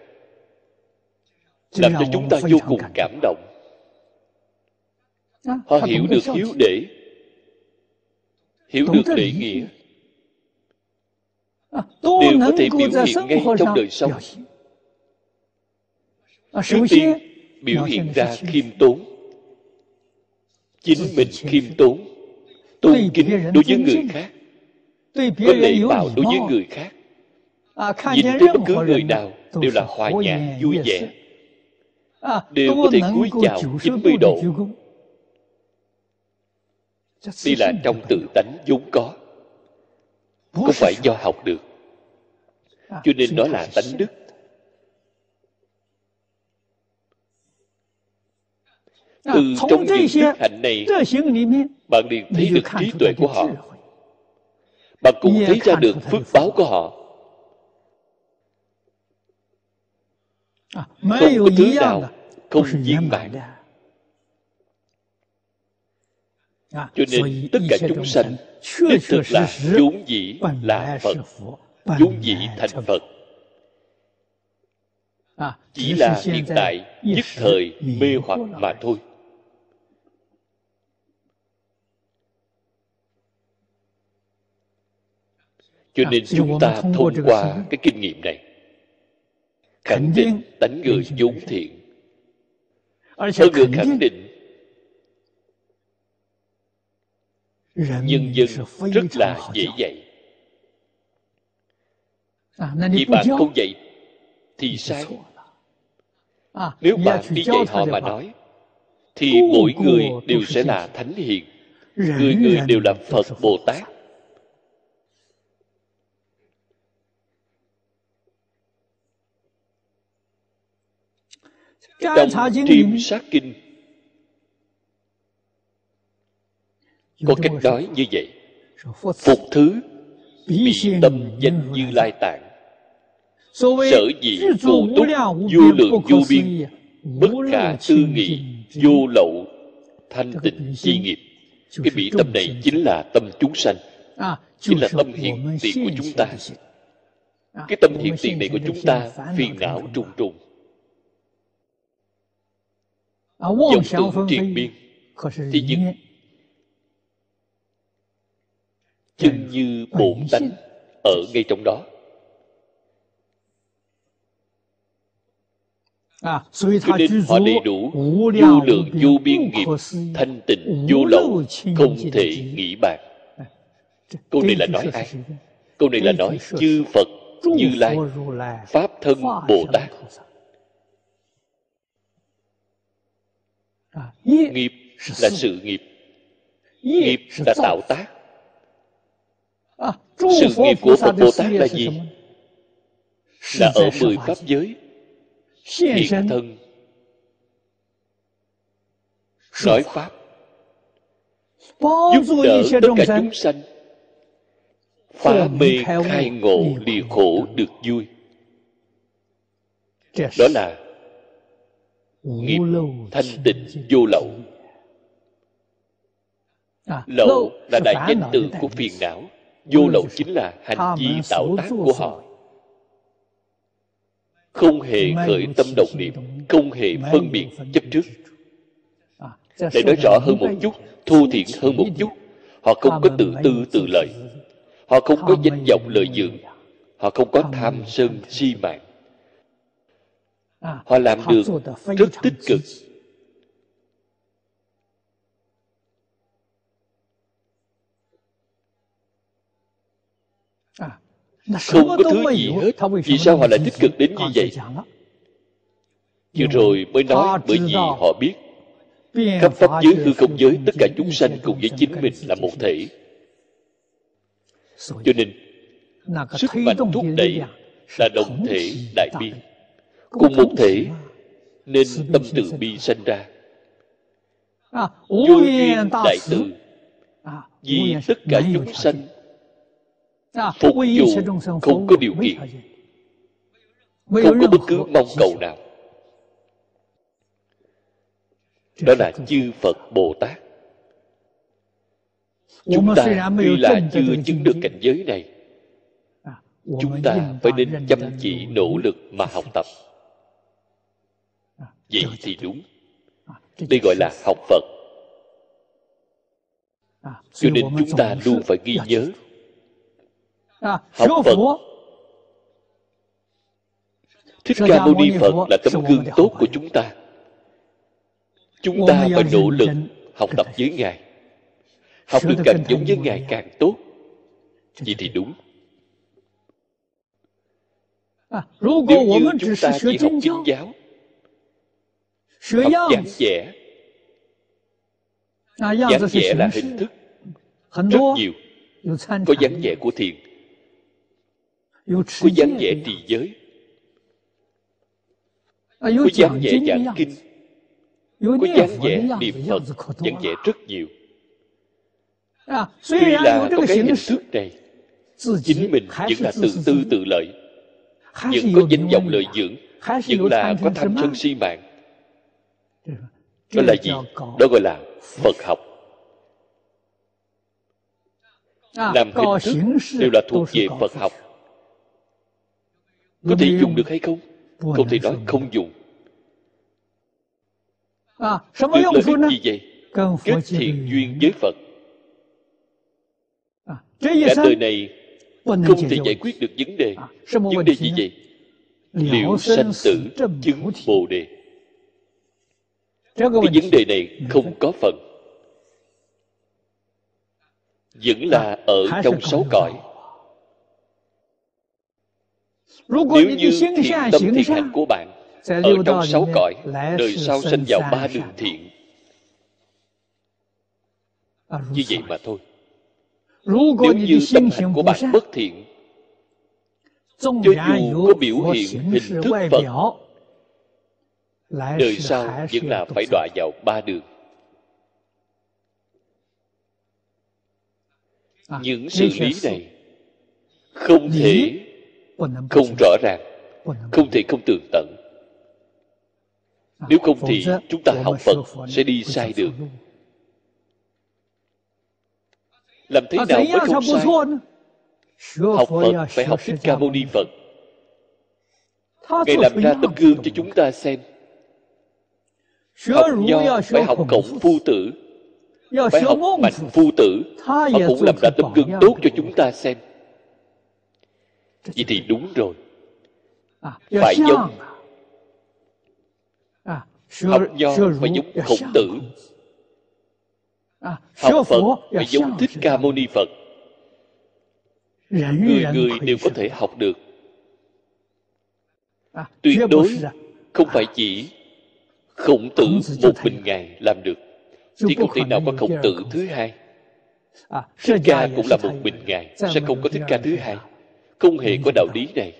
làm cho chúng ta vô cùng cảm động。họ hiểu được hiếu để hiểu được lễ nghĩa。đều có thể biểu hiện ngay trong đời sống. trước tiên biểu hiện ra khiêm tốn. Chính mình khiêm tốn tôn kính đối với người khác. Có lễ bảo đối với người khác. Nhìn tới bất cứ người nào đều là hòa nhã vui vẻ. đều có thể cúi chào 90 độ. đây là trong tự tánh vốn có không phải do học được. À, Cho nên đó là tánh đức. À, Từ trong những đức hạnh này bạn liền thấy được trí tuệ của họ. bạn cũng thấy ra được phước báo của họ. Không có thứ nào không viên mãn cho nên tất cả chúng sanh đích thực là vốn dĩ là phật vốn dĩ thành phật。chỉ là hiện tại nhất thời mê hoặc mà thôi。Cho nên chúng ta thông qua cái kinh nghiệm này khẳng định tánh người vốn thiện。hơn nữa khẳng định nhân dân rất là dễ dạy. Vì bạn không dạy thì sai. Nếu bạn đi dạy họ mà nói thì mỗi người đều sẽ là thánh hiền. Người người đều là phật bồ tát. Trong triêm sát kinh có cách nói như vậy. phục thứ bị tâm danh như lai tạng. Sở dĩ vô túc vô lượng vô biên bất khả tư nghị vô lậu thanh tịnh chi nghiệp. cái bị tâm này chính là tâm chúng sanh chính là tâm hiện tiền của chúng ta. cái tâm hiện tiền này của chúng ta phiền não trùng trùng. Vọng tưởng triền biên thì những chân như bổn tánh ở ngay trong đó. Cho nên họ đầy đủ vô lượng vô biên nghiệp thanh tịnh vô lậu không thể nghĩ bàn. Câu này là nói ai? câu này là nói chư phật như lai pháp thân bồ tát. nghiệp là sự nghiệp. Nghiệp là tạo tác sự nghiệp của phật bồ tát là gì? Là ở mười pháp giới hiện thân. Nói pháp. Giúp đỡ tất cả chúng sanh. Phá mê khai ngộ lìa khổ được vui. Đó là nghiệp thanh tịnh vô lậu. Lậu là đại danh từ của phiền não vô lậu chính là hành vi tạo tác của họ. không hề khởi tâm động niệm không hề phân biệt chấp trước. để nói rõ hơn một chút thô thiện hơn một chút họ không có tự tư tự lợi họ không có danh vọng lợi dưỡng họ không có tham sân si mạng họ làm được rất tích cực không có thứ gì hết. Vì sao họ lại tích cực đến như vậy? Vừa rồi mới nói bởi vì họ biết khắp pháp giới hư không giới tất cả chúng sanh cùng với chính mình là một thể. Cho nên sức mạnh thúc đẩy là đồng thể đại bi. Cùng một thể nên tâm từ bi sanh ra. Vô duyên đại từ. Vì tất cả chúng sanh phục vụ không có điều kiện không có bất cứ mong cầu nào. Đó là chư phật bồ tát. Chúng ta tuy là chưa chứng được cảnh giới này chúng ta phải nên chăm chỉ nỗ lực mà học tập. Vậy thì đúng. Đây gọi là học phật. Cho nên chúng ta luôn phải ghi nhớ học phật thích ca mâu ni phật là tấm gương tốt của chúng ta. Chúng ta phải nỗ lực học tập với ngài. Học được càng giống với ngài càng tốt. Vậy thì đúng. Nếu như chúng ta chỉ học kinh giáo. học giảng vẽ giảng vẽ là hình thức rất nhiều. Có dáng vẻ của thiền có dáng vẻ trì giới. Có dáng vẻ giảng kinh. Có dáng vẻ niệm phật dáng vẻ rất nhiều. Tuy là có cái hình thức này. Chính mình vẫn là tự tư tự lợi. Vẫn có danh vọng lợi dưỡng vẫn là có tham sân si mạng. Đó là gì? đó gọi là phật học. Làm hình thức đều là thuộc về phật học có thể dùng được hay không? Không thể nói không dùng. Được lợi ích gì vậy? Kết thiện duyên với phật. Cả đời này không thể giải quyết được vấn đề. Vấn đề gì vậy? Liệu sanh tử chứng bồ đề? Cái vấn đề này không có phần. Vẫn là ở trong sáu cõi nếu như thiện tâm thiện hành của bạn ở trong sáu cõi đời sau sinh vào ba đường thiện. Như vậy mà thôi. Nếu như tâm hành của bạn bất thiện cho dù có biểu hiện hình thức phật đời sau vẫn là phải đọa vào ba đường. Những sự lý này không thể không rõ ràng. Không thể không tường tận. Nếu không thì chúng ta học phật sẽ đi sai đường. làm thế nào mới không sai? học phật phải học thích ca mâu ni phật. Ngài làm ra tấm gương cho chúng ta xem. Học nho phải học cộng phu tử. Phải học mạnh phu tử. Họ cũng làm ra tấm gương tốt cho chúng ta xem vậy thì đúng rồi. Phải giống. Học nho phải giống khổng tử. Học phật phải giống thích ca mâu ni phật. Người người đều có thể học được. Tuyệt đối không phải chỉ khổng tử một mình ngài làm được. Thì không thể nào có khổng tử thứ hai. Thích ca cũng là một mình ngài sẽ không có thích ca thứ hai không hề có đạo lý này.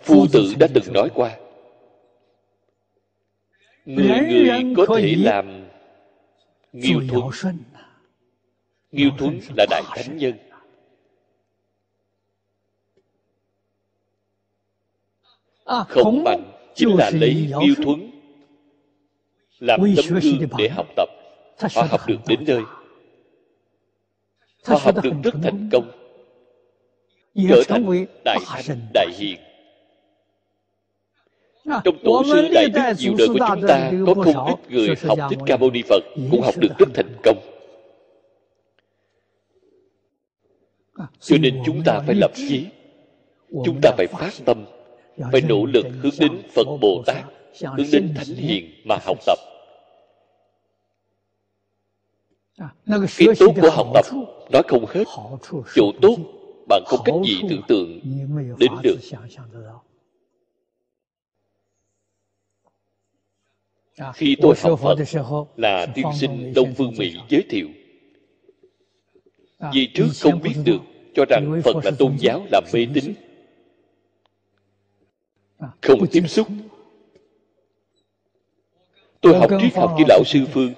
Phu tử đã từng nói qua người người có thể làm nghiêu thuấn. nghiêu thuấn là đại thánh nhân. Khổng mạnh chính là lấy nghiêu thuấn làm tấm gương để học tập. Họ học được đến nơi. Họ học được rất thành công. Trở thành đại thánh đại hiền. Trong tổ sư đại đức nhiều đời của chúng ta có không ít người học thích ca mâu ni phật cũng học được rất thành công. Cho nên chúng ta phải lập chí. Chúng ta phải phát tâm phải nỗ lực hướng đến phật bồ tát hướng đến thánh hiền mà học tập. Cái tốt của học tập nói không hết. Chỗ tốt bạn không cách gì tưởng tượng đến được. khi tôi học phật là tiên sinh đông phương mỹ giới thiệu. Vì trước không biết được cho rằng phật là tôn giáo là mê tín. không tiếp xúc tôi học triết học với lão sư phương.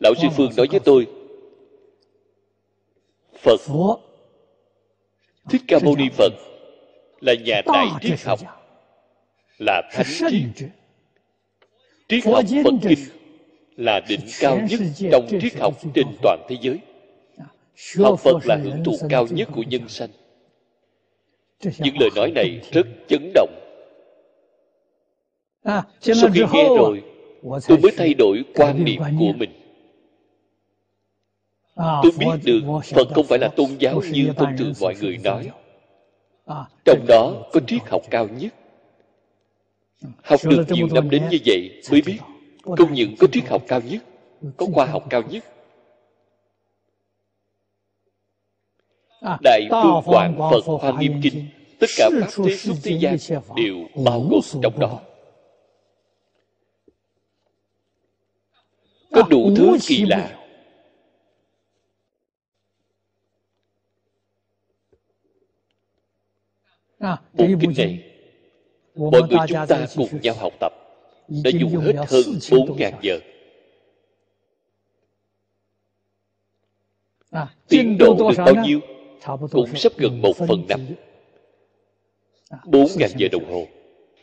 Lão sư phương nói với tôi phật thích ca mâu ni phật. Là nhà đại triết học là thánh triết. triết học phật kinh là đỉnh cao nhất trong triết học trên toàn thế giới. Học phật là hưởng thụ cao nhất của nhân sanh. Những lời nói này rất chấn động. Sau khi nghe rồi tôi mới thay đổi quan niệm của mình. Tôi biết được phật không phải là tôn giáo như thông thường mọi người nói. Trong đó có triết học cao nhất. Học được nhiều năm đến như vậy mới biết không những có triết học cao nhất có khoa học cao nhất. Đại phương hoàng phật hoa nghiêm kinh tất cả pháp thế xuất thế gian đều bao gồm trong đó có đủ thứ kỳ lạ. Bộ kinh này. Mọi người chúng ta cùng nhau học tập. đã dùng hết hơn bốn ngàn giờ. Tiến độ được bao nhiêu? Cũng sắp gần một phần năm. bốn ngàn giờ đồng hồ.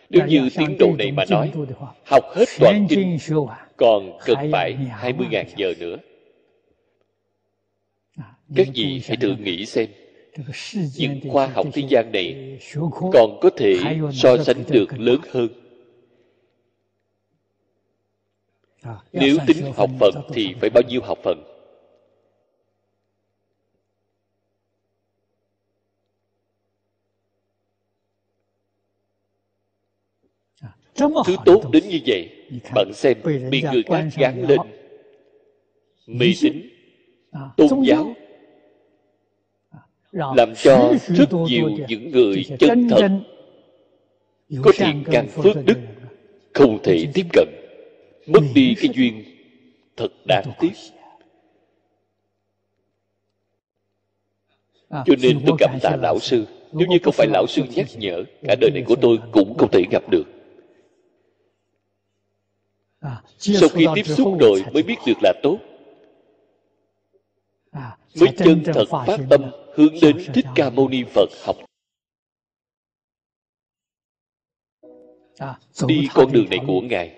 Nếu như tiến độ này mà nói học hết toàn kinh còn cần phải hai mươi ngàn giờ nữa. Các vị hãy thử nghĩ xem. Những khoa học thế gian này còn có thể so sánh được lớn hơn. Nếu tính học phần thì phải bao nhiêu học phần thứ tốt đến như vậy bạn xem bị người khác gán lên. mê tín tôn giáo. Làm cho rất nhiều những người chân thật có thiện căn phước đức không thể tiếp cận. Mất đi cái duyên thật đáng tiếc. cho nên tôi cảm tạ lão sư. Nếu như không phải lão sư nhắc nhở cả đời này của tôi cũng không thể gặp được sau khi tiếp xúc rồi mới biết được là tốt. Mới chân thật phát tâm hướng đến thích ca mâu ni phật học. Đi con đường này của ngài.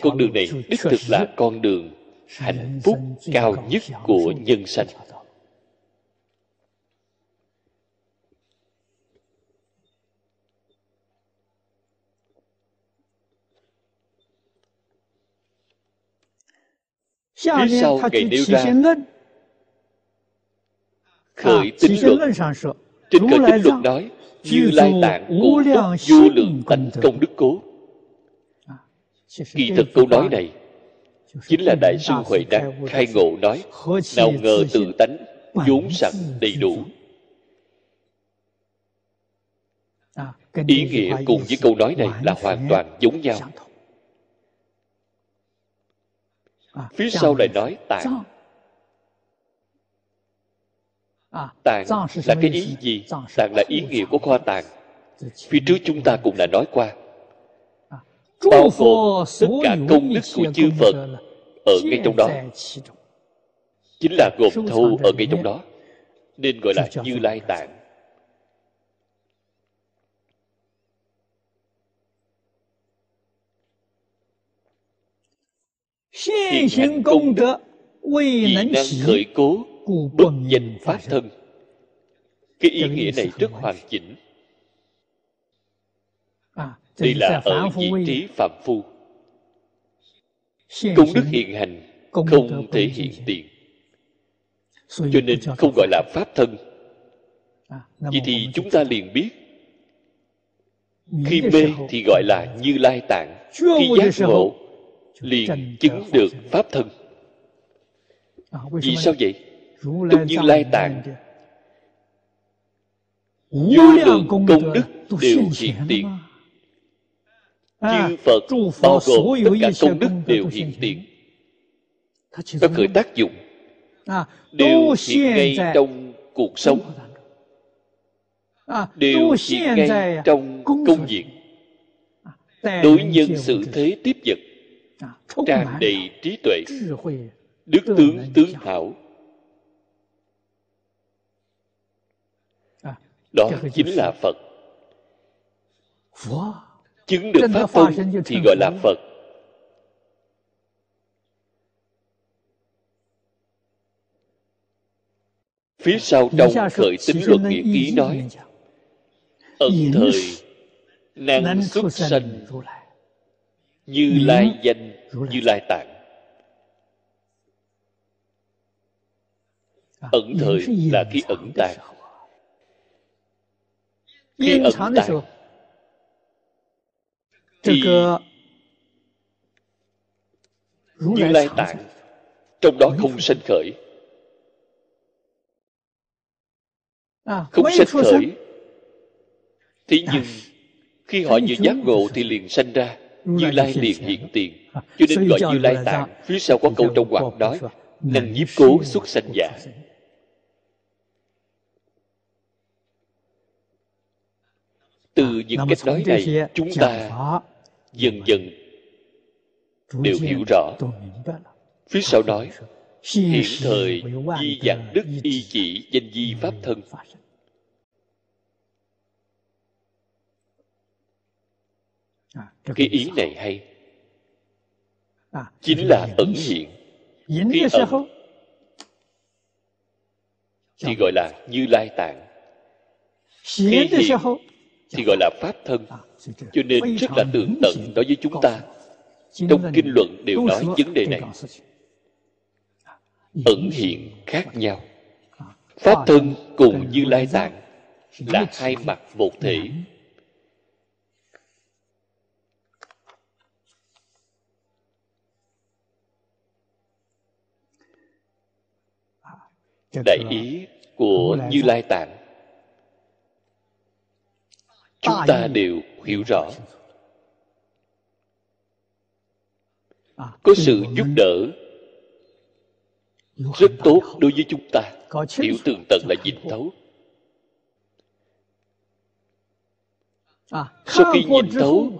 Con đường này đích thực là con đường hạnh phúc cao nhất của nhân sanh phía sau ngài nêu ra khởi tính luận。trên khởi tính luận nói như lai tạng cụ túc vô lượng tánh công đức cố。kỳ thực câu nói này chính là đại sư huệ đăng khai ngộ nói nào ngờ tự tánh vốn sẵn đầy đủ。ý nghĩa cùng với câu nói này là hoàn toàn giống nhau phía sau lại nói tạng tạng là cái ý gì？tạng là ý nghĩa của kho tàng phía trước chúng ta cũng đã nói qua bao gồm tất cả công đức của chư phật ở ngay trong đó。chính là gồm thâu ở ngay trong đó。Nên gọi là như lai tạng hiện hành công đức vì năng khởi cố bất danh phát thân. Cái ý nghĩa này rất hoàn chỉnh. Đây là ở vị trí phạm phu. Công đức hiện hành không thể hiện tiền. Cho nên không gọi là pháp thân. Vậy thì chúng ta liền biết. Khi mê thì gọi là như lai tạng. Khi giác ngộ liền chứng được pháp thân. Vì sao vậy? trong như lai tạng. vô lượng công đức đều hiện tiền. chư phật bao gồm tất cả công đức đều hiện tiền. nó khởi tác dụng đều hiện ngay trong cuộc sống. đều hiện ngay trong công việc. Đối nhân xử thế tiếp vật tràn đầy trí tuệ. đức tướng tướng hảo đó chính là phật. Chứng được pháp thân thì gọi là phật. Phía sau trong khởi tính luật nghĩa ký nói ẩn thời năng xuất sanh như lai danh như lai tạng. Ẩn thời là khi ẩn tàng khi ẩn tàng thì như lai tạng trong đó không sanh khởi. Không sanh khởi. thế nhưng khi họ vừa giác ngộ thì liền sanh ra như lai liền hiện tiền. Cho nên gọi như lai tạng phía sau có câu trong ngoặc nói năng nhiếp cố xuất sanh giả. từ những cách nói này chúng ta dần dần đều hiểu rõ. phía sau nói hiện thời di dạng đức y chỉ danh di pháp thân cái ý này hay. Chính là ẩn hiện. Khi ẩn. thì gọi là như lai tạng. Khi hiện thì gọi là pháp thân. Cho nên rất là tường tận đối với chúng ta. trong kinh luận đều nói vấn đề này. ẩn hiện khác nhau. Pháp thân cùng như lai tạng là hai mặt một thể đại ý của như lai tạng. Chúng ta đều hiểu rõ. có sự giúp đỡ rất tốt đối với chúng ta. Hiểu tường tận là nhìn thấu. Sau khi nhìn thấu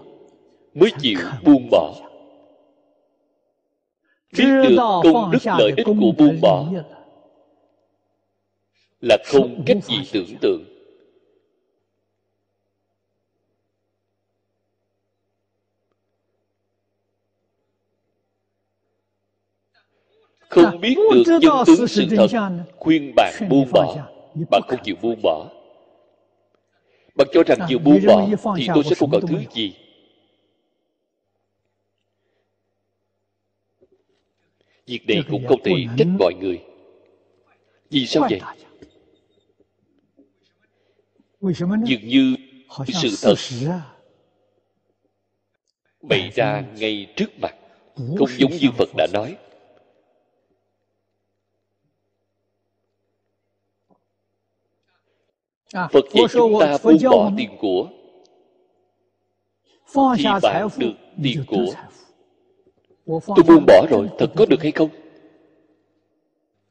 mới chịu buông bỏ. biết được công đức lợi ích của buông bỏ là không cách gì tưởng tượng. Không biết được chân tướng sự thật khuyên bạn buông bỏ bạn không chịu buông bỏ. Bạn cho rằng chịu buông bỏ thì tôi sẽ không còn thứ gì. Việc này cũng không thể trách mọi người. Vì sao vậy dường như sự thật bày ra ngay trước mặt không giống như phật đã nói. Phật dạy chúng ta buông bỏ tiền của. thì bạn được tiền của. tôi buông bỏ rồi thật có được hay không?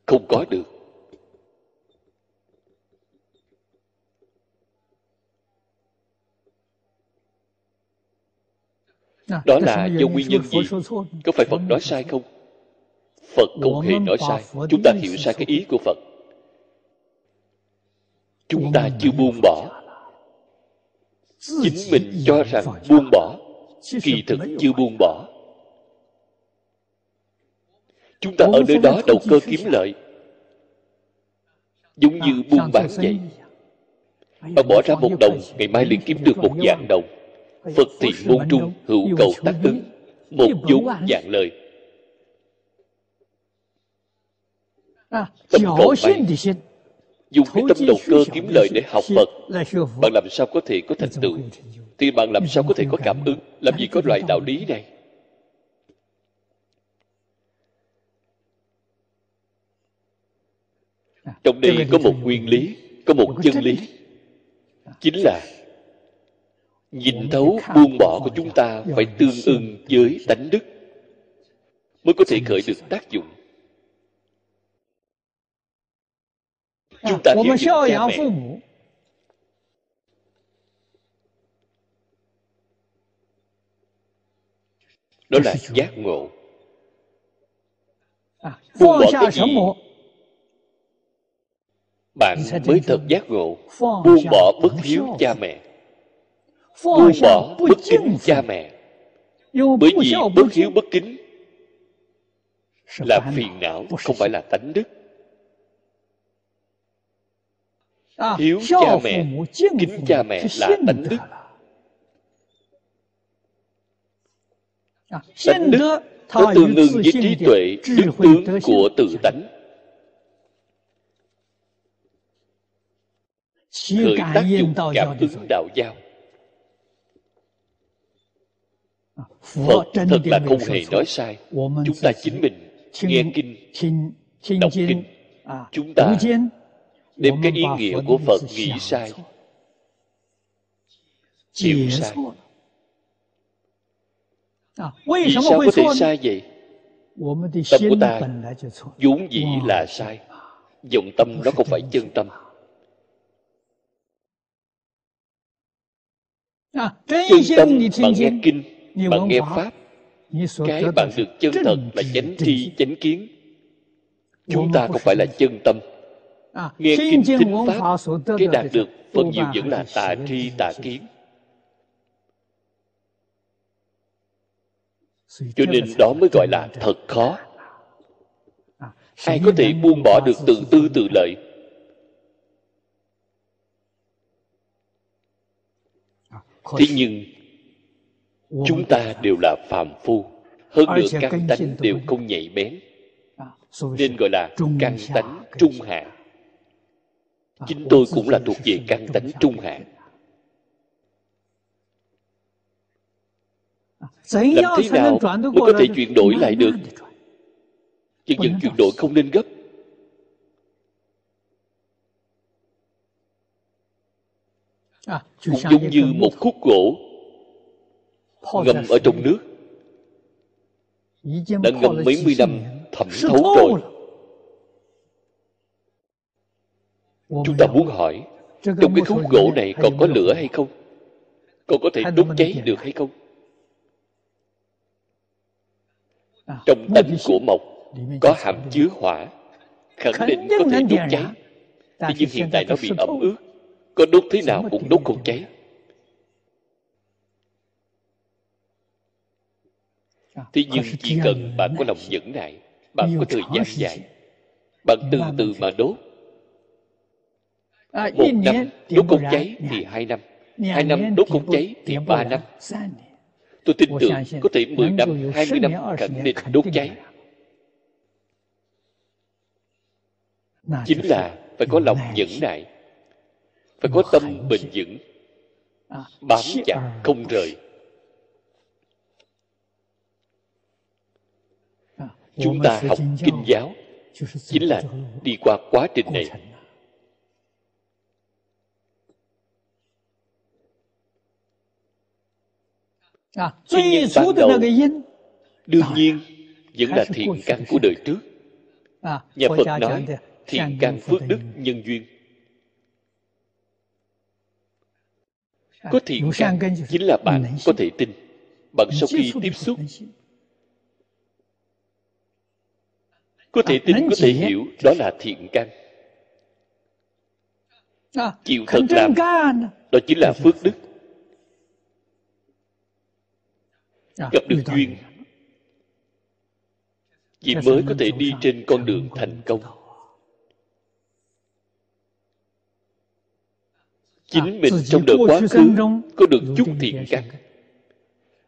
Không có được đó là do nguyên nhân gì? có phải phật nói sai không? Phật không hề nói sai. chúng ta hiểu sai cái ý của phật. Chúng ta chưa buông bỏ. chính mình cho rằng buông bỏ kỳ thực chưa buông bỏ. Chúng ta ở nơi đó đầu cơ kiếm lợi. Giống như buôn bán vậy. bạn bỏ ra một đồng ngày mai liền kiếm được một vạn đồng phật thì môn trung hữu cầu tác ứng một vốn dạng lời. Tâm cầu may dùng cái tâm đầu cơ kiếm lợi để học phật. bạn làm sao có thể có thành tựu? thì bạn làm sao có thể có cảm ứng? Làm gì có loại đạo lý này? Trong đây có một nguyên lý có một chân lý. Chính là nhìn thấu buông bỏ của chúng ta phải tương ưng với tánh đức mới có thể khởi được tác dụng. Chúng ta hiểu cha mẹ. Đó là giác ngộ. Buông bỏ cái gì? bạn mới thật giác ngộ buông bỏ bất hiếu cha mẹ buông bỏ bất kính cha mẹ. Bởi vì bất hiếu bất kính là phiền não không phải là tánh đức. Hiếu cha mẹ kính cha mẹ là tánh đức. tánh đức nó tương ưng với trí tuệ đức tướng của tự tánh. Khởi tác dụng cảm ứng đạo giao phật thật là không hề nói sai. Chúng ta chính mình nghe kinh đọc kinh. Chúng ta đem cái ý nghĩa của phật nghĩ sai. hiểu sai. vì sao có thể sai vậy? Tâm của ta vốn dĩ là sai. Vọng tâm nó không phải chân tâm. Chân tâm bạn nghe kinh bạn nghe pháp cái bạn được chân thật là chánh tri chánh kiến. chúng ta không phải là chân tâm. Nghe kinh thính pháp cái đạt được phần nhiều vẫn là tà tri tà kiến. Cho nên đó mới gọi là thật. khó. Ai có thể buông bỏ được tự tư tự lợi? Thế nhưng chúng ta đều là phàm phu hơn nữa căn tánh đều không nhạy bén nên gọi là căn tánh trung hạ. Chính tôi cũng là thuộc về căn tánh trung hạ. Làm thế nào mới có thể chuyển đổi lại được? Dần dần chuyển đổi không nên gấp. Cũng giống như một khúc gỗ ngâm ở trong nước. Đã ngâm mấy mươi năm thẩm thấu rồi. chúng ta muốn hỏi trong cái khúc gỗ này còn có lửa hay không? Còn có thể đốt cháy được hay không? Trong tánh của mộc có hàm chứa hỏa khẳng định có thể đốt cháy. tuy nhiên hiện tại nó bị ẩm ướt. Có đốt thế nào cũng đốt không cháy thế nhưng chỉ cần bạn có lòng nhẫn nại bạn có thời gian dài bạn từ từ mà đốt một năm đốt không cháy thì hai năm. Hai năm đốt không cháy thì ba năm. tôi tin tưởng có thể mười năm hai mươi năm khẳng định đốt cháy. Chính là phải có lòng nhẫn nại phải có tâm bền vững. Bám chặt không rời chúng ta học kinh giáo chính là đi qua quá trình này. Nguyên nhân ban đầu đương nhiên vẫn là thiện căn của đời trước. Nhà phật nói thiện căn phước đức nhân duyên. Có thiện căn chính là bạn có thể tin. Bạn sau khi tiếp xúc có thể tin có thể hiểu đó là thiện căn. Chịu thật làm. đó chính là phước đức. Gặp được duyên. vì mới có thể đi trên con đường thành công. chính mình trong đời quá khứ có được chút thiện căn.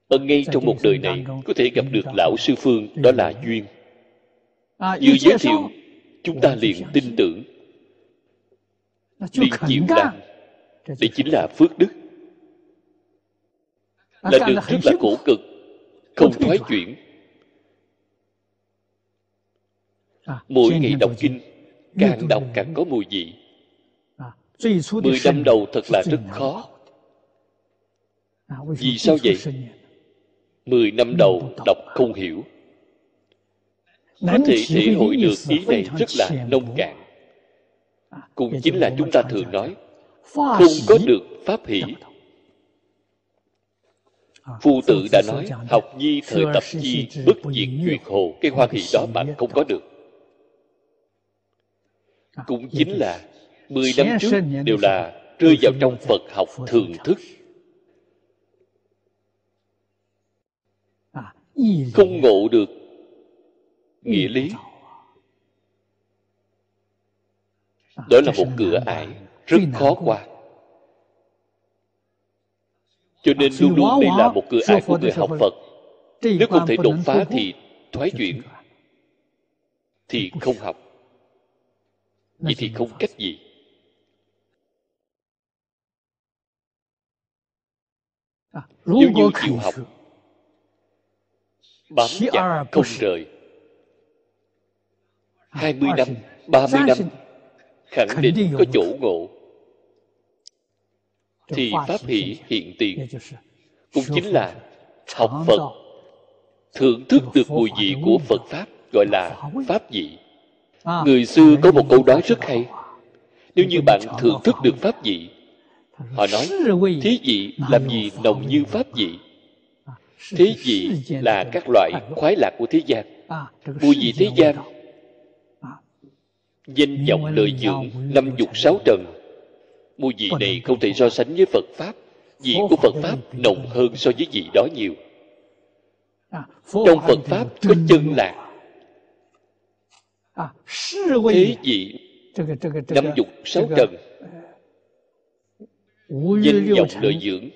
ở ngay trong một đời này có thể gặp được lão sư phương đó là duyên vừa giới thiệu chúng ta liền tin tưởng. Liền chịu làm đây chính là phước đức. Là đường rất là khổ cực không thoái chuyển. Mỗi ngày đọc kinh càng đọc càng có mùi vị. Mười năm đầu thật là rất khó. Vì sao vậy? mười năm đầu đọc không hiểu có thể thể hội được ý này rất là nông cạn. Cũng chính là chúng ta thường nói không có được pháp hỷ. Phu tử đã nói học nhi thời tập chi bất diệt duyệt hồ cái hoa hỷ đó bạn không có được. Cũng chính là mười năm trước đều là rơi vào trong phật học thường thức. Không ngộ được nghĩa lý. đó là một cửa ải rất khó qua. Cho nên luôn luôn đây là một cửa ải của người học phật. Nếu không thể đột phá thì thoái chuyển. thì không học. vậy thì không cách gì? Nếu như chịu học bám chặt không rời hai mươi năm ba mươi năm khẳng định có chỗ ngộ. Thì pháp hỷ hiện tiền. Cũng chính là học phật. Thưởng thức được mùi vị của phật pháp gọi là pháp vị. Người xưa có một câu nói rất hay. nếu như bạn thưởng thức được pháp vị họ nói thế vị làm gì nồng như pháp vị. Thế vị là các loại khoái lạc của thế gian. Mùi vị thế gian danh vọng lợi dưỡng năm dục sáu trần. mùi vị này không thể so sánh với phật pháp. vị của phật pháp nồng hơn so với vị đó nhiều. Trong phật pháp có chân lạc. Thế gì năm dục sáu trần. Danh vọng lợi dưỡng.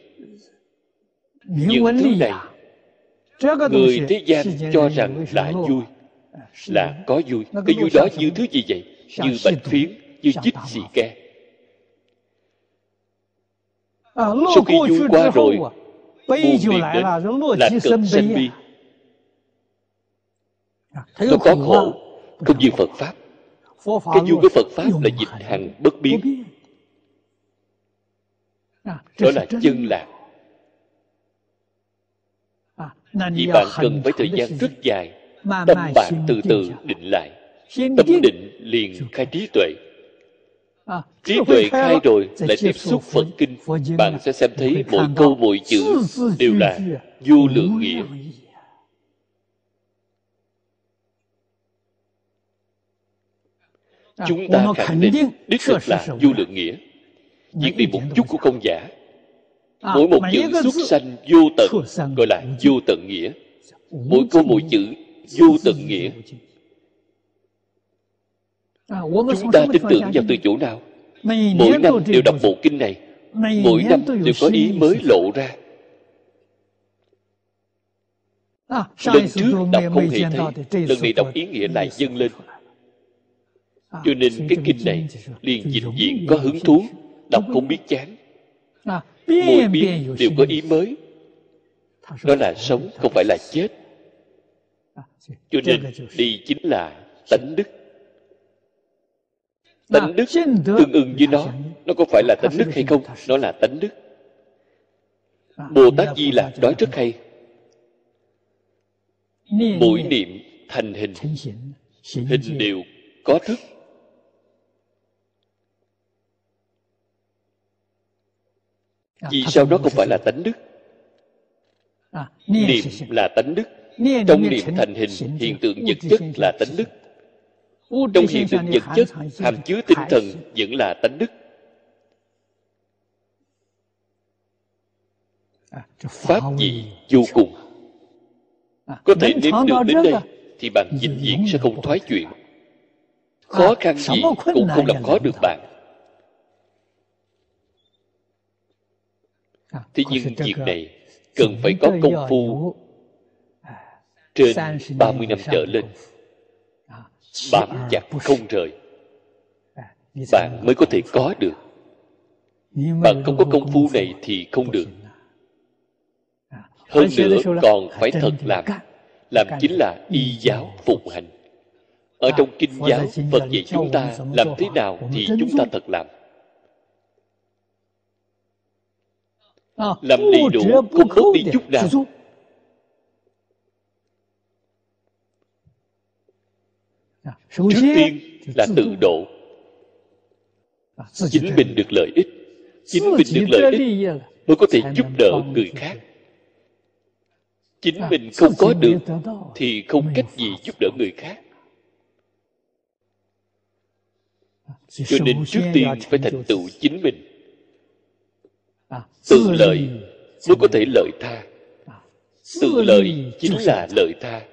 Những thứ này người thế gian cho rằng là vui là có vui. Cái vui đó như thứ gì vậy như bạch phiến như chích xì ke sau khi vui qua rồi buồn liền đến là cực sanh bi nó có khổ không? như phật pháp. Cái vui của phật pháp là dịch hằng bất biến. đó là chân lạc. Vì bạn cần phải thời gian rất dài tâm bạn từ từ định lại tâm định liền khai trí tuệ. Trí tuệ khai rồi lại tiếp xúc phật kinh. bạn sẽ xem thấy mỗi câu mỗi chữ đều là vô lượng nghĩa. chúng ta khẳng định đích thực là vô lượng nghĩa. Việc đi một chút cũng không giả. Mỗi một chữ xuất sanh vô tận gọi là vô tận nghĩa. mỗi câu mỗi chữ vô tận nghĩa chúng ta tin tưởng vào từ chỗ nào? Mỗi năm đều đọc bộ kinh này. Mỗi năm đều có ý mới lộ ra. Lần trước đọc không hề thấy lần này đọc ý nghĩa lại dâng lên. cho nên cái kinh này liền dịch diện có hứng thú đọc không biết chán. Mỗi biến đều có ý mới. Đó là sống không phải là chết. Cho nên đi chính là tánh đức tánh đức tương ưng với nó nó có phải là tánh đức hay không? nó là tánh đức. Bồ tát di là nói rất hay. Mỗi niệm. thành hình. Hình đều có thức. Vì sao đó không phải là tánh đức? Niệm là tánh đức. Trong niệm thành hình hiện tượng vật chất là tánh đức trong hiện tượng vật chất hàm chứa tinh thần vẫn là tánh đức. Pháp gì vô cùng. Có thể nếm được đến đây thì bạn vĩnh viễn sẽ không thoái chuyện. khó khăn gì cũng không làm khó được bạn. Thế nhưng việc này cần phải có công phu. trên 30 năm trở lên bám chặt không rời. Bạn mới có thể có được. Bạn không có công phu này thì không được. hơn nữa còn phải thật làm. làm chính là y giáo phụng hành. Ở trong kinh giáo phật dạy chúng ta làm thế nào thì chúng ta thật làm. Làm đầy đủ không bớt đi chút nào trước tiên là tự độ. Chính mình được lợi ích. Chính mình được lợi ích mới có thể giúp đỡ người khác. chính mình không có được thì không cách gì giúp đỡ người khác. Cho nên trước tiên phải thành tựu chính mình. tự lợi mới có thể lợi tha. Tự lợi chính là lợi tha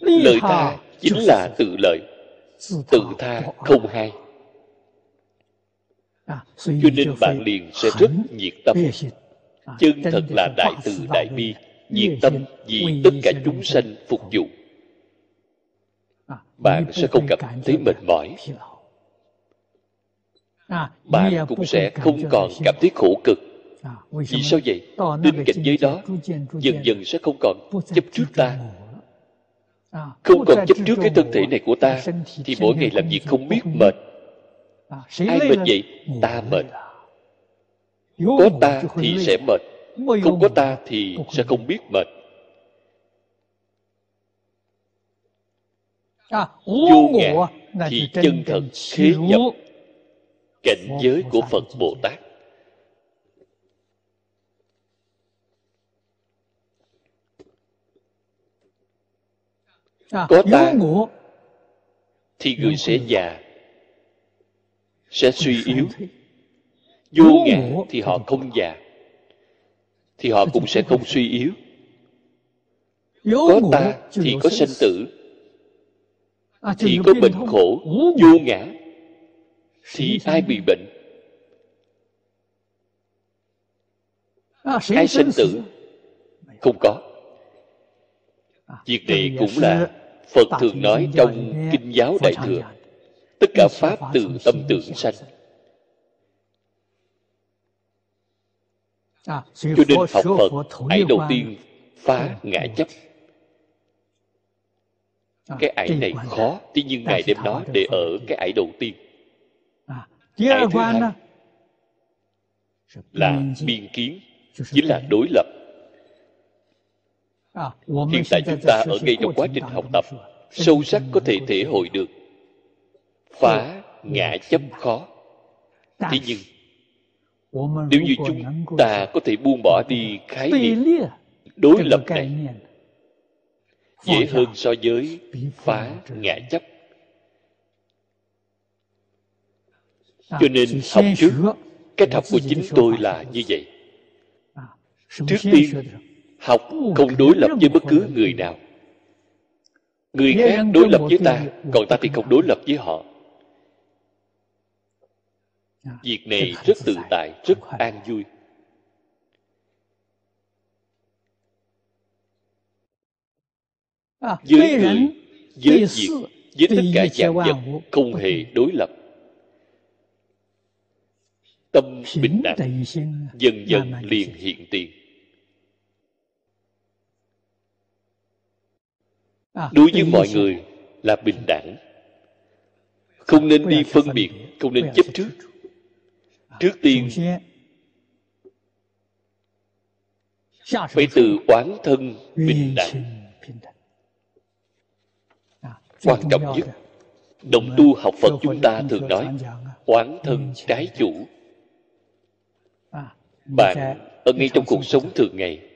lợi tha chính là tự lợi. Tự tha không hay. Cho nên bạn liền sẽ rất nhiệt tâm. chân thật là đại từ đại bi nhiệt tâm vì tất cả chúng sanh phục vụ. Bạn sẽ không cảm thấy mệt mỏi. Bạn cũng sẽ không còn cảm thấy khổ cực. Vì sao vậy? Đến cảnh giới đó dần dần sẽ không còn chấp trước ta không còn chấp trước cái thân thể này của ta thì mỗi ngày làm việc không biết mệt. ai mệt vậy? Ta mệt. Có ta thì sẽ mệt. Không có ta thì sẽ không biết mệt. Vô ngã thì chân thật khế nhập cảnh giới của phật bồ tát có ta thì người sẽ già sẽ suy yếu. vô ngã thì họ không già thì họ cũng sẽ không suy yếu. Có ta thì có sanh tử thì có bệnh khổ vô ngã thì ai bị bệnh? Ai sinh tử? không có việc này cũng là phật thường nói trong kinh giáo đại thừa. Tất cả pháp từ tâm tưởng sanh. Cho nên học phật ấy đầu tiên phá ngã chấp. Cái ải này khó tuy nhiên ngài đem nó để ở cái ải đầu tiên. Ải thứ hai là biên kiến chính là đối lập hiện tại chúng ta ở ngay trong quá trình học tập sâu sắc có thể thể hội được. Phá ngã chấp khó. thế nhưng nếu như chúng ta có thể buông bỏ đi khái niệm đối lập này dễ hơn so với phá ngã chấp. Cho nên học trước cách học của chính tôi là như vậy. Trước tiên học không đối lập với bất cứ người nào. Người khác đối lập với ta còn ta thì không đối lập với họ. việc này rất tự tại rất an vui. Với người với việc với tất cả dạng vật không hề đối lập. Tâm bình đẳng dần dần liền hiện tiền đối với mọi người là bình đẳng. Không nên đi phân biệt không nên chấp trước. Trước tiên phải từ oán thân bình đẳng. quan trọng nhất đồng tu học phật chúng ta thường nói oán thân trái chủ. Bạn ở ngay trong cuộc sống thường ngày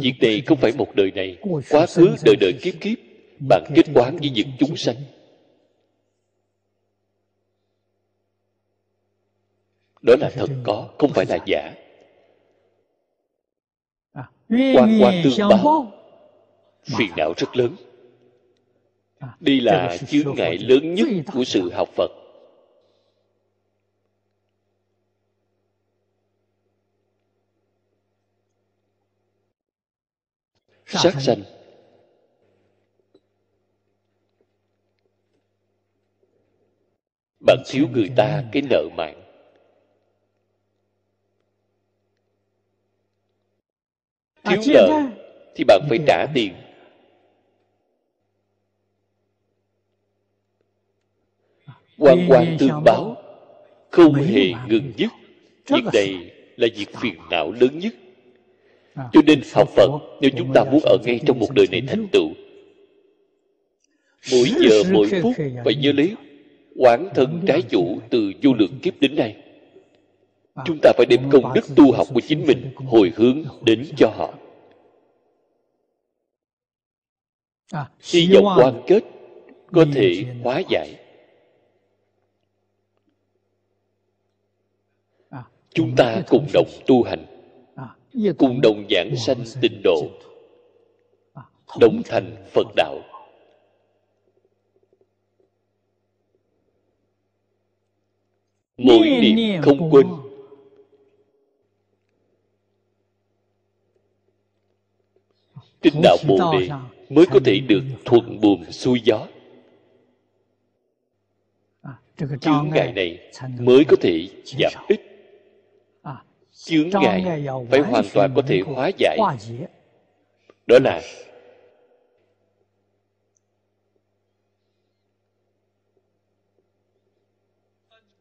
việc này không phải một đời này. Quá khứ đời đời kiếp kiếp. Bạn kết quán với những chúng sanh. Đó là thật có, không phải là giả. Quan quan tương báo. Phiền não rất lớn. Đây là chướng ngại lớn nhất của sự học phật. Sát sanh. Bạn thiếu người ta cái nợ mạng. Thiếu nợ thì bạn phải trả tiền. Quan quan tương báo không hề ngừng dứt việc này là việc phiền não lớn nhất cho nên học phật nếu chúng ta muốn ở ngay trong một đời này thành tựu mỗi giờ mỗi phút phải nhớ lấy quán thân trái chủ từ vô lượng kiếp đến nay. Chúng ta phải đem công đức tu học của chính mình hồi hướng đến cho họ. Hy vọng quan kết có thể hóa giải. Chúng ta cùng đồng tu hành cùng đồng giảng sanh tịnh độ, đồng thành phật đạo. Mỗi niệm không quên. Trên đạo bồ đề mới có thể được thuận buồm xuôi gió. Chướng ngại này mới có thể giảm ít chướng ngại phải hoàn toàn có thể hóa giải. đó là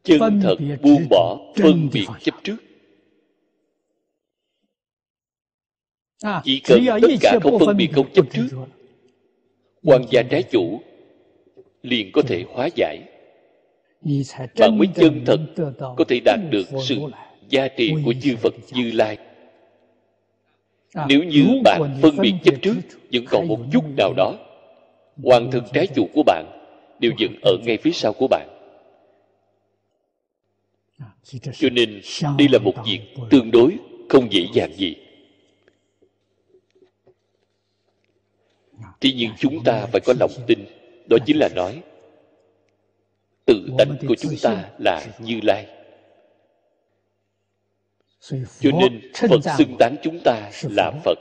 chân thật buông bỏ phân biệt chấp trước. Chỉ cần tất cả không phân biệt không chấp trước quan gia trái chủ liền có thể hóa giải. Bạn mới chân thật có thể đạt được sự giá trị của chư phật như lai. Nếu như bạn phân biệt chấp trước vẫn còn một chút nào đó hoàn thân trái chủ của bạn đều vẫn ở ngay phía sau của bạn. Cho nên đây là một việc tương đối không dễ dàng gì. Tuy nhiên chúng ta phải có lòng tin đó chính là nói tự tánh của chúng ta là như lai cho nên phật xưng tán chúng ta là phật.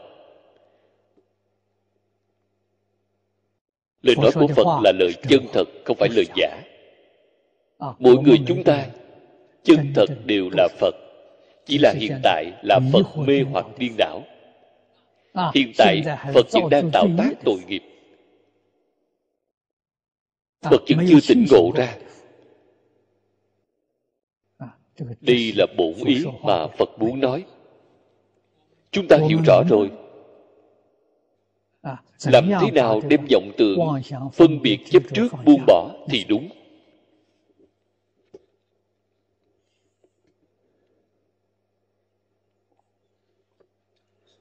Lời nói của phật là lời chân thật không phải lời giả. Mỗi người chúng ta chân thật đều là phật. Chỉ là hiện tại là phật mê hoặc điên đảo. Hiện tại phật vẫn đang tạo tác tội nghiệp. Phật vẫn chưa tỉnh ngộ ra đây là bổn ý mà phật muốn nói. Chúng ta hiểu rõ rồi. Làm thế nào đem vọng tưởng, phân biệt chấp trước buông bỏ thì đúng.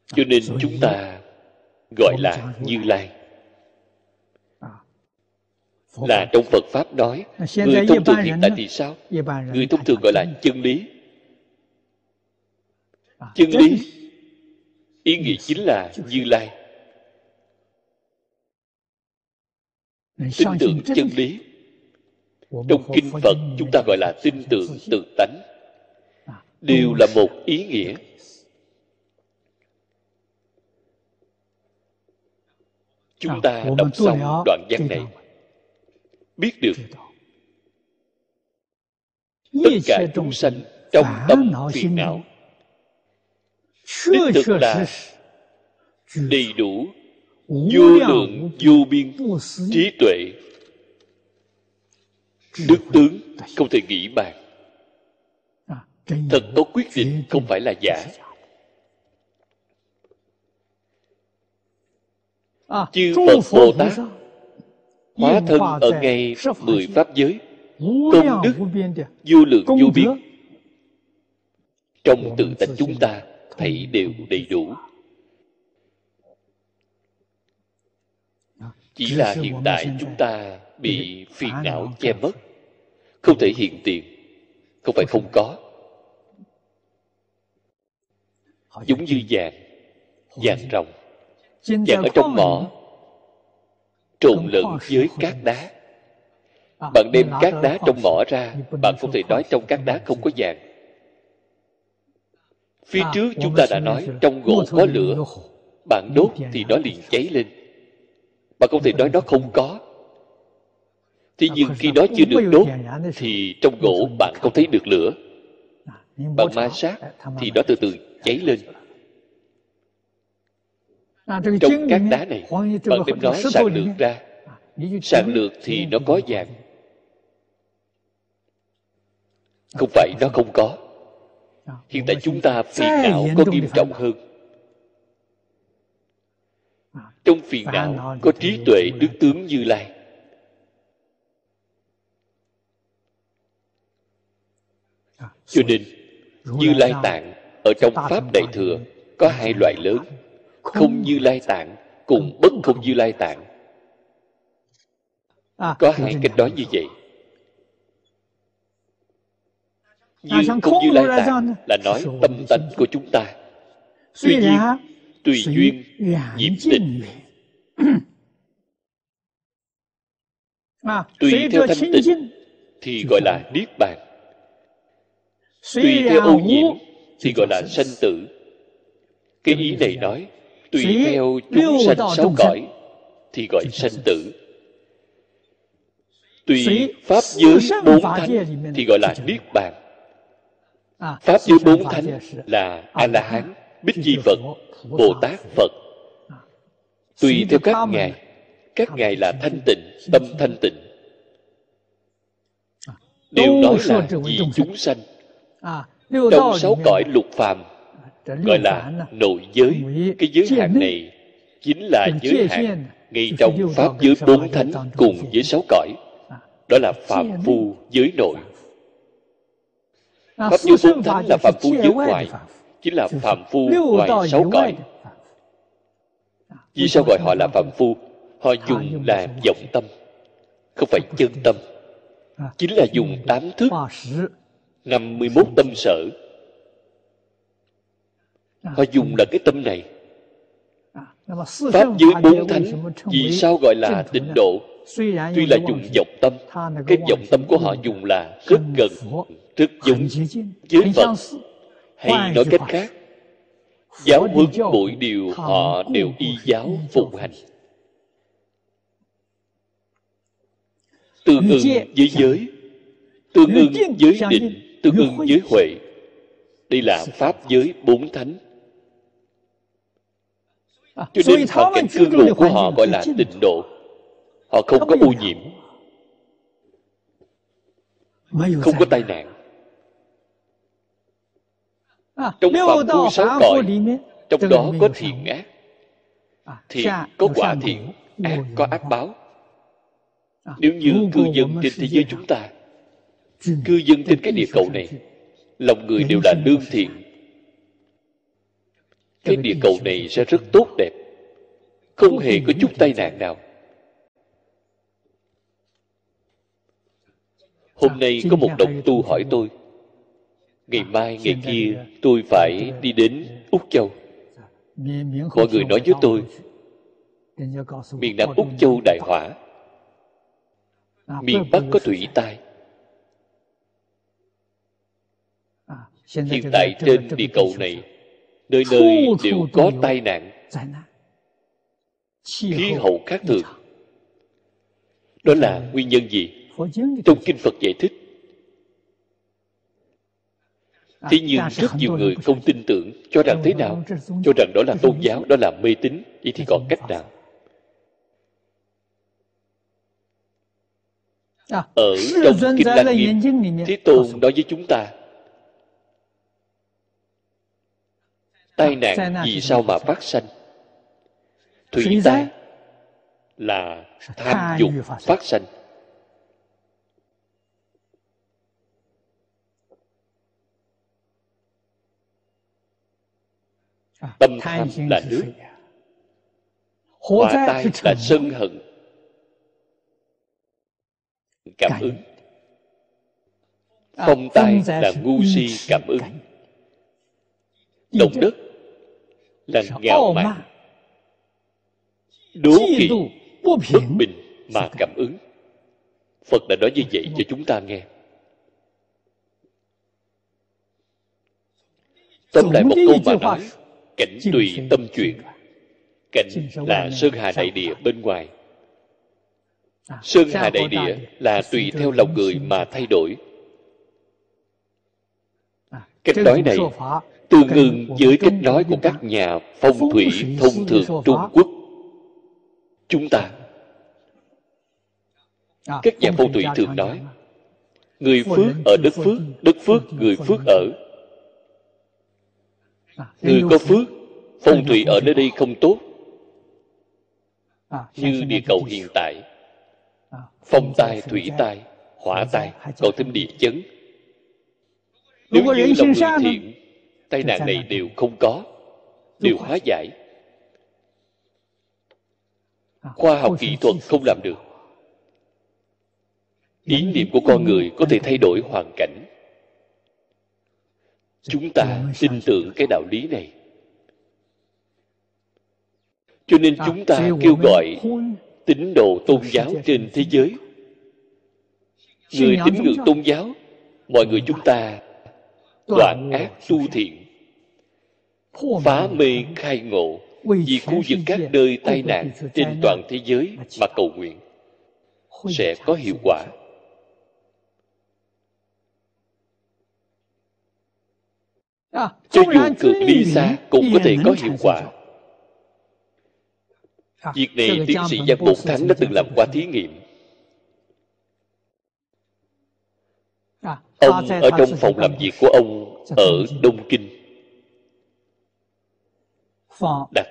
Cho nên chúng ta gọi là như lai là trong phật pháp nói người thông thường hiện tại thì sao? Người thông thường gọi là chân lý. Chân lý. ý nghĩa chính là như lai. Tin tưởng chân lý. Trong kinh phật chúng ta gọi là tin tưởng tự tánh. Đều là một ý nghĩa. Chúng ta đọc xong đoạn văn này biết được tất cả chúng sanh trong tâm phiền não. đích thực là đầy đủ vô lượng vô biên trí tuệ. Đức tướng không thể nghĩ bàn. Thật có quyết định không phải là giả. chư phật bồ tát hóa thân ở ngay mười pháp giới công đức vô lượng vô biên. Trong tự tánh chúng ta thấy đều đầy đủ. Chỉ là hiện tại chúng ta bị phiền não che mất. Không thể hiện tiền không phải không có. Giống như vàng vàng rồng vàng ở trong mỏ trộn lẫn với cát đá. Bạn đem cát đá trong mỏ ra bạn không thể nói trong cát đá không có vàng. Phía trước chúng ta đã nói trong gỗ có lửa. bạn đốt thì nó liền cháy lên. Bạn không thể nói nó không có. Thế nhưng khi nó chưa được đốt thì trong gỗ bạn không thấy được lửa. Bạn ma sát thì nó từ từ cháy lên trong các đá này bạn đem nó sàng lược ra. Sàng lược thì nó có vàng. không phải nó không có. Hiện tại chúng ta phiền não có nghiêm trọng hơn. Trong phiền não có trí tuệ đức tướng như lai. Cho nên như lai tạng ở trong pháp đại thừa có hai loại lớn không như lai tạng cùng bất không như lai tạng. Có hai cách nói như vậy. Như không như lai tạng là nói tâm tánh của chúng ta. Tuy nhiên tùy duyên diệm tình tùy theo thanh tịnh thì gọi là niết bàn. Tùy theo ô nhiễm thì gọi là sanh tử. Cái ý này nói tùy theo chúng sanh sáu cõi thì gọi sanh tử. Tùy pháp giới bốn thánh thì gọi là niết bàn. Pháp giới bốn thánh là a la hán bích chi phật bồ tát phật. Tùy theo các ngài các ngài là thanh tịnh tâm thanh tịnh. đều nói là vì chúng sanh trong sáu cõi lục phàm gọi là nội giới. cái giới hạn này chính là giới hạn ngay trong pháp giới bốn thánh cùng với sáu cõi. Đó là phạm phu giới nội. Pháp giới bốn thánh là phạm phu giới ngoại chính là phạm phu ngoài sáu cõi. vì sao gọi họ là phạm phu? Họ dùng là vọng tâm không phải chân tâm. chính là dùng tám thức năm mươi mốt tâm sở họ dùng là cái tâm này. Pháp giới bốn thánh vì sao gọi là tịnh độ? tuy là dùng vọng tâm cái vọng tâm của họ dùng là rất gần rất giống với phật. hay nói cách khác giáo huấn mỗi điều họ đều y giáo phụng hành. Tương ưng với giới tương ưng với định tương ưng với huệ. Đây là pháp giới bốn thánh cho nên hoàn cảnh cư ngụ của họ gọi là tịnh độ. Họ không có ô nhiễm. Không có tai nạn. Trong phạm phu sáu cõi trong đó có thiện ác. Thiện có quả thiện ác có ác báo. Nếu như cư dân trên thế giới chúng ta cư dân trên cái địa cầu này lòng người đều là lương thiện cái địa cầu này sẽ rất tốt đẹp. Không hề có chút tai nạn nào. Hôm nay có một đồng tu hỏi tôi. ngày mai ngày kia tôi phải đi đến úc châu. Mọi người nói với tôi miền nam úc châu đại hỏa. miền bắc có thủy tai. Hiện tại trên địa cầu này nơi nơi đều có tai nạn. khí hậu khác thường. đó là nguyên nhân gì? trong kinh phật giải thích. Thế nhưng rất nhiều người không tin tưởng cho rằng thế nào. Cho rằng đó là tôn giáo đó là mê tín. Vậy thì còn cách nào? Ở trong kinh lăng nghiêm thế tôn nói với chúng ta tai nạn vì sao mà phát sanh? Thủy tai là tham dục phát sanh. Tâm tham là nước. hỏa tai là sân hận. Cảm ứng. Phong tai là ngu si cảm ứng. động đất là ngạo mạn đố kỵ bất bình mà cảm ứng. Phật đã nói như vậy cho chúng ta nghe. Tóm lại một câu mà nói cảnh tùy tâm chuyển. cảnh là sơn hà đại địa bên ngoài. Sơn hà đại địa là tùy theo lòng người mà thay đổi. Cách nói này tương ưng với cách nói của các nhà phong thủy thông thường trung quốc. Chúng ta. Các nhà phong thủy thường nói người phước ở đất phước đất phước người phước ở. Người có phước phong thủy ở nơi đây không tốt. Như địa cầu hiện tại phong tai thủy tai hỏa tai còn thêm địa chấn. Nếu như lòng người thiện tai nạn này đều không có đều hóa giải. Khoa học kỹ thuật không làm được. Ý niệm của con người có thể thay đổi hoàn cảnh. Chúng ta tin tưởng cái đạo lý này. Cho nên chúng ta kêu gọi tín đồ tôn giáo trên thế giới. Người tín ngưỡng tôn giáo mọi người chúng ta đoạn ác tu thiện. Phá mê khai ngộ. Vì khu vực các nơi tai nạn trên toàn thế giới mà cầu nguyện. Sẽ có hiệu quả. cho dù cực đi xa cũng có thể có hiệu quả. việc này tiến sĩ giang bột thắng đã từng làm qua thí nghiệm ông ở trong phòng làm việc của ông ở đông kinh. Đặt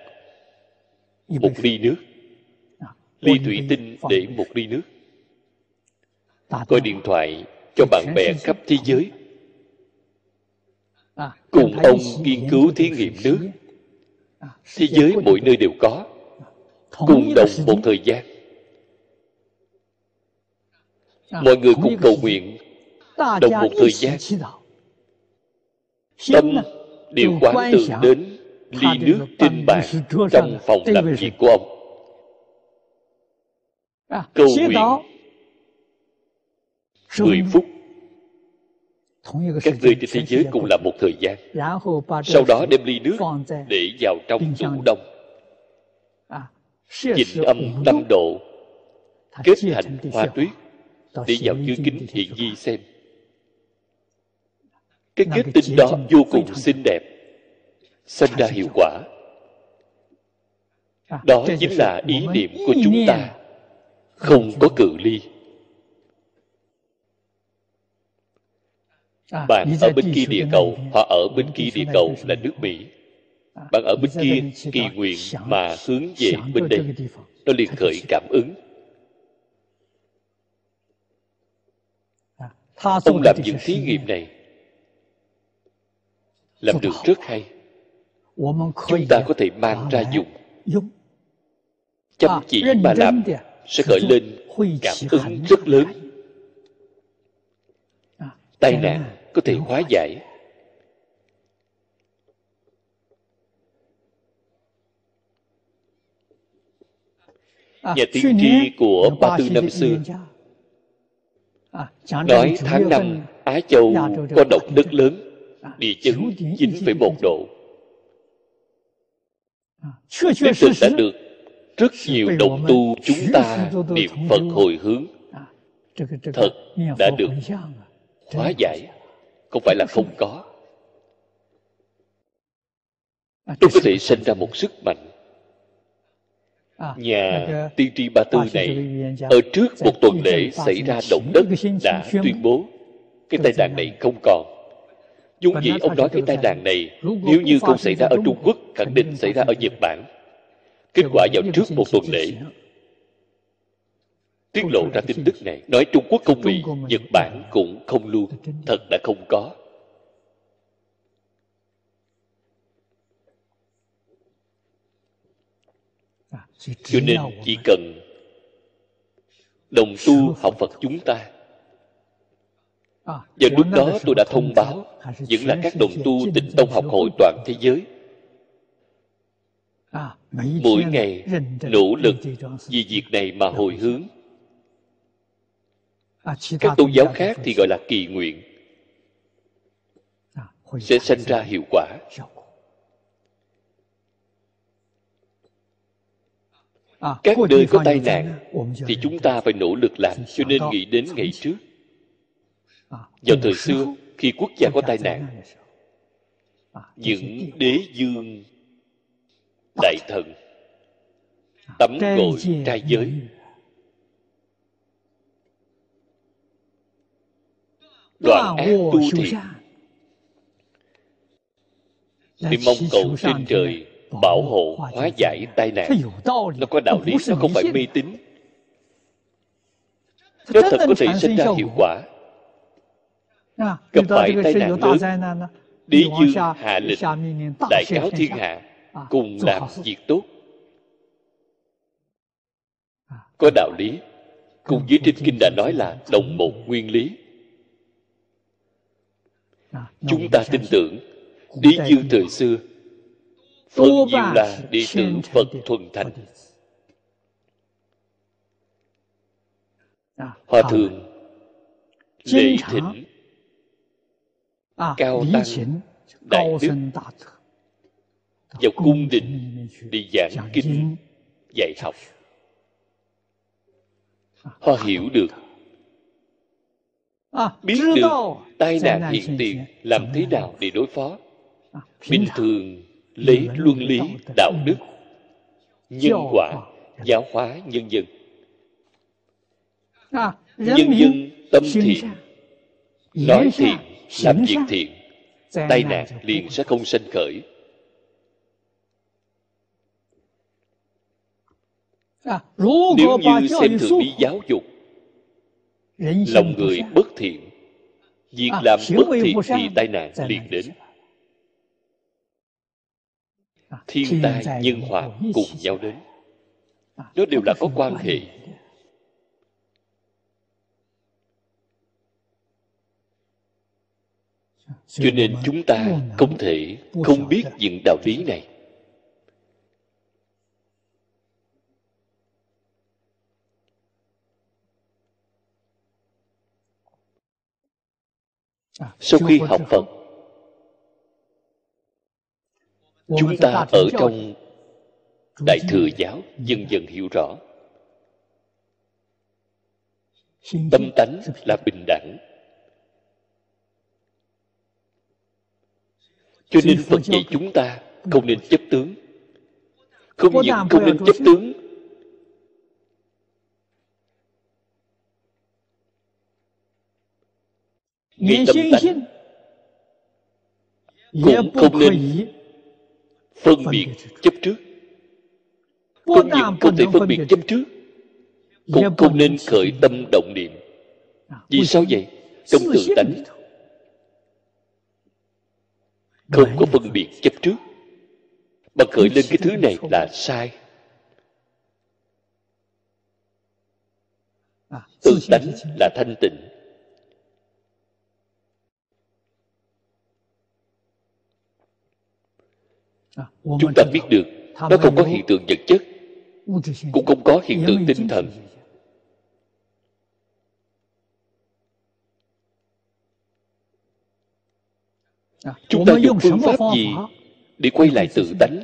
một ly nước ly thủy tinh để một ly nước. Gọi điện thoại cho bạn bè khắp thế giới. Cùng ông nghiên cứu thí nghiệm nước. thế giới mỗi nơi đều có. Cùng đồng một thời gian. Mọi người cùng cầu nguyện đồng một thời gian tâm đều quán tưởng đến ly nước trên bàn trong phòng？làm việc của ông。câu nguyện 10 phút các nơi trên thế giới cùng là một thời gian sau đó đem ly nước để vào trong tủ đông。chỉnh âm năm độ kết thành hoa tuyết để vào chư kính hiện di xem cái kết tinh đó vô cùng xinh đẹp sinh ra hiệu quả. Đó chính là ý niệm của chúng ta. Không có cự ly. Bạn ở bên kia địa cầu họ ở bên kia địa cầu là nước mỹ. Bạn ở bên kia kỳ nguyện mà hướng về bên đây. nó liền khởi cảm ứng. Ông làm những thí nghiệm này làm được rất hay. Chúng ta có thể mang ra dùng. Chăm chỉ mà làm sẽ khởi lên cảm ứng rất lớn. Tai nạn có thể hóa giải. Nhà tiên tri của ba tư năm xưa nói tháng năm á châu có động đất lớn địa chấn 9,1 độ Đích thực đã được rất nhiều đồng tu chúng ta niệm Phật hồi hướng. Thật đã được hóa giải. Không phải là không có. Tôi có thể sinh ra một sức mạnh. Nhà tiên tri ba tư này ở trước một tuần lễ xảy ra động đất đã tuyên bố cái tai nạn này không còn dung dĩ ông nói cái tai nạn này nếu như không xảy ra ở trung quốc khẳng định xảy ra ở nhật bản. Kết quả vào trước một tuần lễ. tiết lộ ra tin tức này nói trung quốc không bị nhật bản cũng không luôn thật đã không có. Cho nên chỉ cần đồng tu học phật chúng ta và lúc đó tôi đã thông báo vẫn là các đồng tu tịnh tông học hội toàn thế giới. Mỗi ngày nỗ lực vì việc này mà hồi hướng. các tôn giáo khác thì gọi là kỳ nguyện. Sẽ sinh ra hiệu quả. các nơi có tai nạn thì chúng ta phải nỗ lực làm cho nên nghĩ đến ngày trước vào thời xưa khi quốc gia có tai nạn những đế dương đại thần tắm gội trai giới. Đoạn ác tu thiện thì mong cầu trên trời bảo hộ hóa giải tai nạn. Nó có đạo lý nó không phải mê tín. Nó thật có thể sinh ra hiệu quả gặp phải tai nạn lớn đế dương hạ lệnh đại cáo thiên hạ cùng làm việc tốt có đạo lý cùng với trên kinh đã nói là đồng một nguyên lý. Chúng ta tin tưởng đế dương thời xưa. Phần nhiều là đệ tử phật thuần thành. Hòa thượng lễ thỉnh cao tăng đại đức vào cung đình đi giảng kinh dạy học. họ hiểu được biết được tai nạn hiện tiền làm thế nào để đối phó. Bình thường lấy luân lý đạo đức nhân quả giáo hóa nhân dân. Nhân dân tâm thiện nói thiện làm việc thiện tai nạn liền sẽ không sanh khởi. Nếu như xem thường đi giáo dục lòng người bất thiện việc làm bất thiện thì tai nạn liền đến. thiên tai nhân họa cùng nhau đến. Nó đều là có quan hệ cho nên chúng ta không thể không biết những đạo lý này. Sau khi học phật, chúng ta ở trong đại thừa giáo dần dần hiểu rõ. Tâm tánh là bình đẳng. Cho nên phật dạy chúng ta không nên chấp tướng. Không những không nên chấp tướng ngay tâm tánh cũng không nên phân biệt chấp trước. Không những không thể phân biệt chấp trước cũng không nên khởi tâm động niệm. Vì sao vậy? Trong tự tánh không có phân biệt chấp trước. Mà khởi lên cái thứ này là sai. Tự tánh là thanh tịnh. Chúng ta biết được nó không có hiện tượng vật chất cũng không có hiện tượng tinh thần chúng ta dùng phương pháp gì để quay lại tự tánh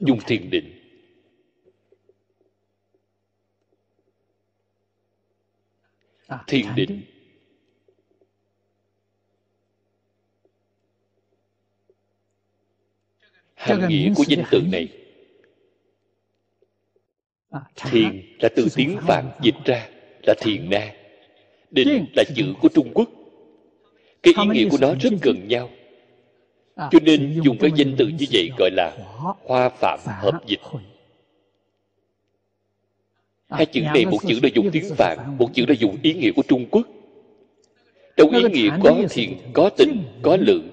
dùng thiền định. Thiền định. hàm nghĩa của danh từ này. Thiền là từ tiếng phạn dịch ra là thiền na. Định là chữ của trung quốc. Cái ý nghĩa của nó rất gần nhau cho nên dùng cái danh từ như vậy gọi là hoa phạm hợp dịch. hai chữ này một chữ là dùng tiếng phạn một chữ là dùng ý nghĩa của trung quốc. Trong ý nghĩa có thiền có tình có lượng.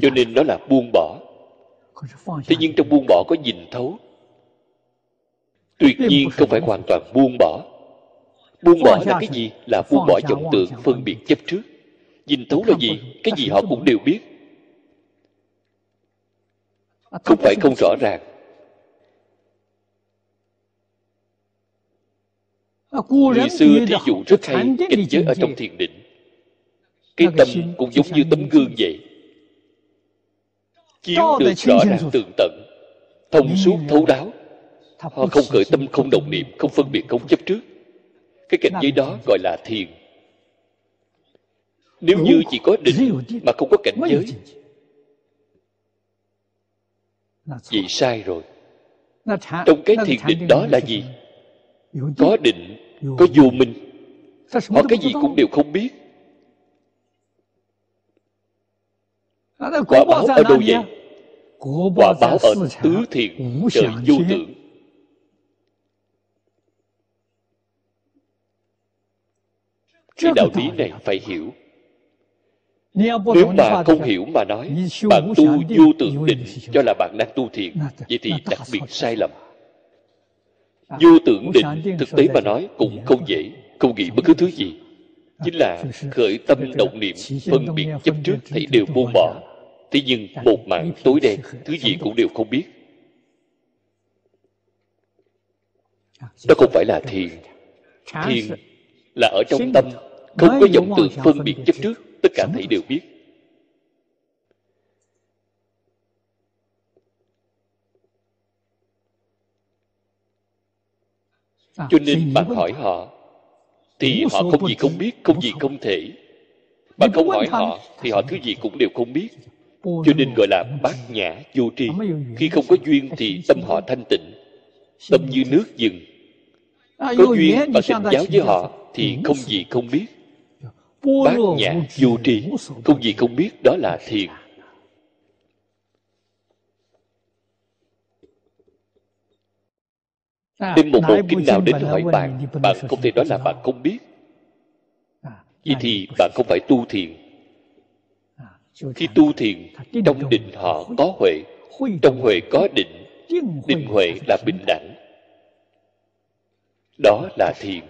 cho nên nó là buông bỏ. Thế nhưng trong buông bỏ có nhìn thấu. Tuyệt nhiên không phải hoàn toàn buông bỏ buông bỏ là cái gì? là buông bỏ vọng tượng phân biệt chấp trước nhìn thấu là gì? Cái gì họ cũng đều biết. Không phải không rõ ràng. Người xưa thí dụ rất hay cảnh giới ở trong thiền định. Cái tâm cũng giống như tấm gương vậy. Chiếu được rõ ràng tường tận, thông suốt thấu đáo. Họ không khởi tâm, không động niệm, không phân biệt, không chấp trước. Cái cảnh giới đó gọi là thiền nếu như chỉ có định mà không có cảnh giới vậy sai rồi. Trong cái thiền định đó là gì? có định có vô minh. Họ cái gì cũng đều không biết. Quả báo ở đâu vậy? quả báo ở tứ thiện trời vô tưởng cái đạo lý này phải hiểu nếu mà không hiểu mà nói bạn tu vô tượng định cho là bạn đang tu thiền. Vậy thì đặc biệt sai lầm. Vô tưởng định thực tế mà nói cũng không dễ không nghĩ bất cứ thứ gì. Chính là khởi tâm động niệm phân biệt chấp trước thấy đều buông bỏ. thế nhưng một mạng tối đen thứ gì cũng đều không biết. Đó không phải là thiền. Thiền là ở trong tâm không có vọng tưởng phân biệt chấp trước tất cả thầy đều biết. Cho nên bạn hỏi họ thì họ không gì không biết không gì không thể. bạn không hỏi họ thì họ thứ gì cũng đều không biết. Cho nên gọi là bát nhã vô tri. Khi không có duyên thì tâm họ thanh tịnh tâm như nước dừng. Có duyên và tình giáo với họ thì không gì không biết bát nhã vô tri không gì không biết đó là thiền. Đem một bộ kinh nào đến hỏi bạn bạn không thể nói là bạn không biết. Vậy thì bạn không phải tu thiền. Khi tu thiền trong định họ có huệ trong huệ có định định huệ là bình đẳng. Đó là thiền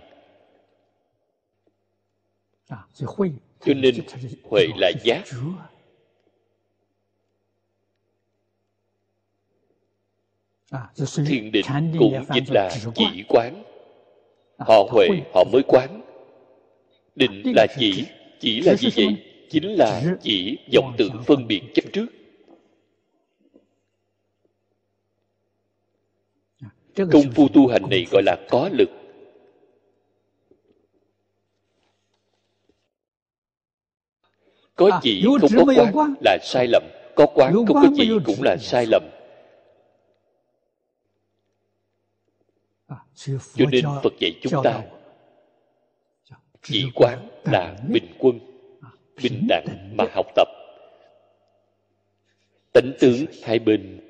cho nên huệ là giác thiền định cũng chính là chỉ quán. Họ huệ họ mới quán. Định là chỉ chỉ là gì vậy? chính là chỉ vọng tưởng phân biệt chấp trước. Công phu tu hành này gọi là có lực. có chỉ không có quán là sai lầm có quán không có chỉ cũng là sai lầm. Cho nên phật dạy chúng ta chỉ quán là bình quân bình đẳng mà học tập. Tánh tướng hai bên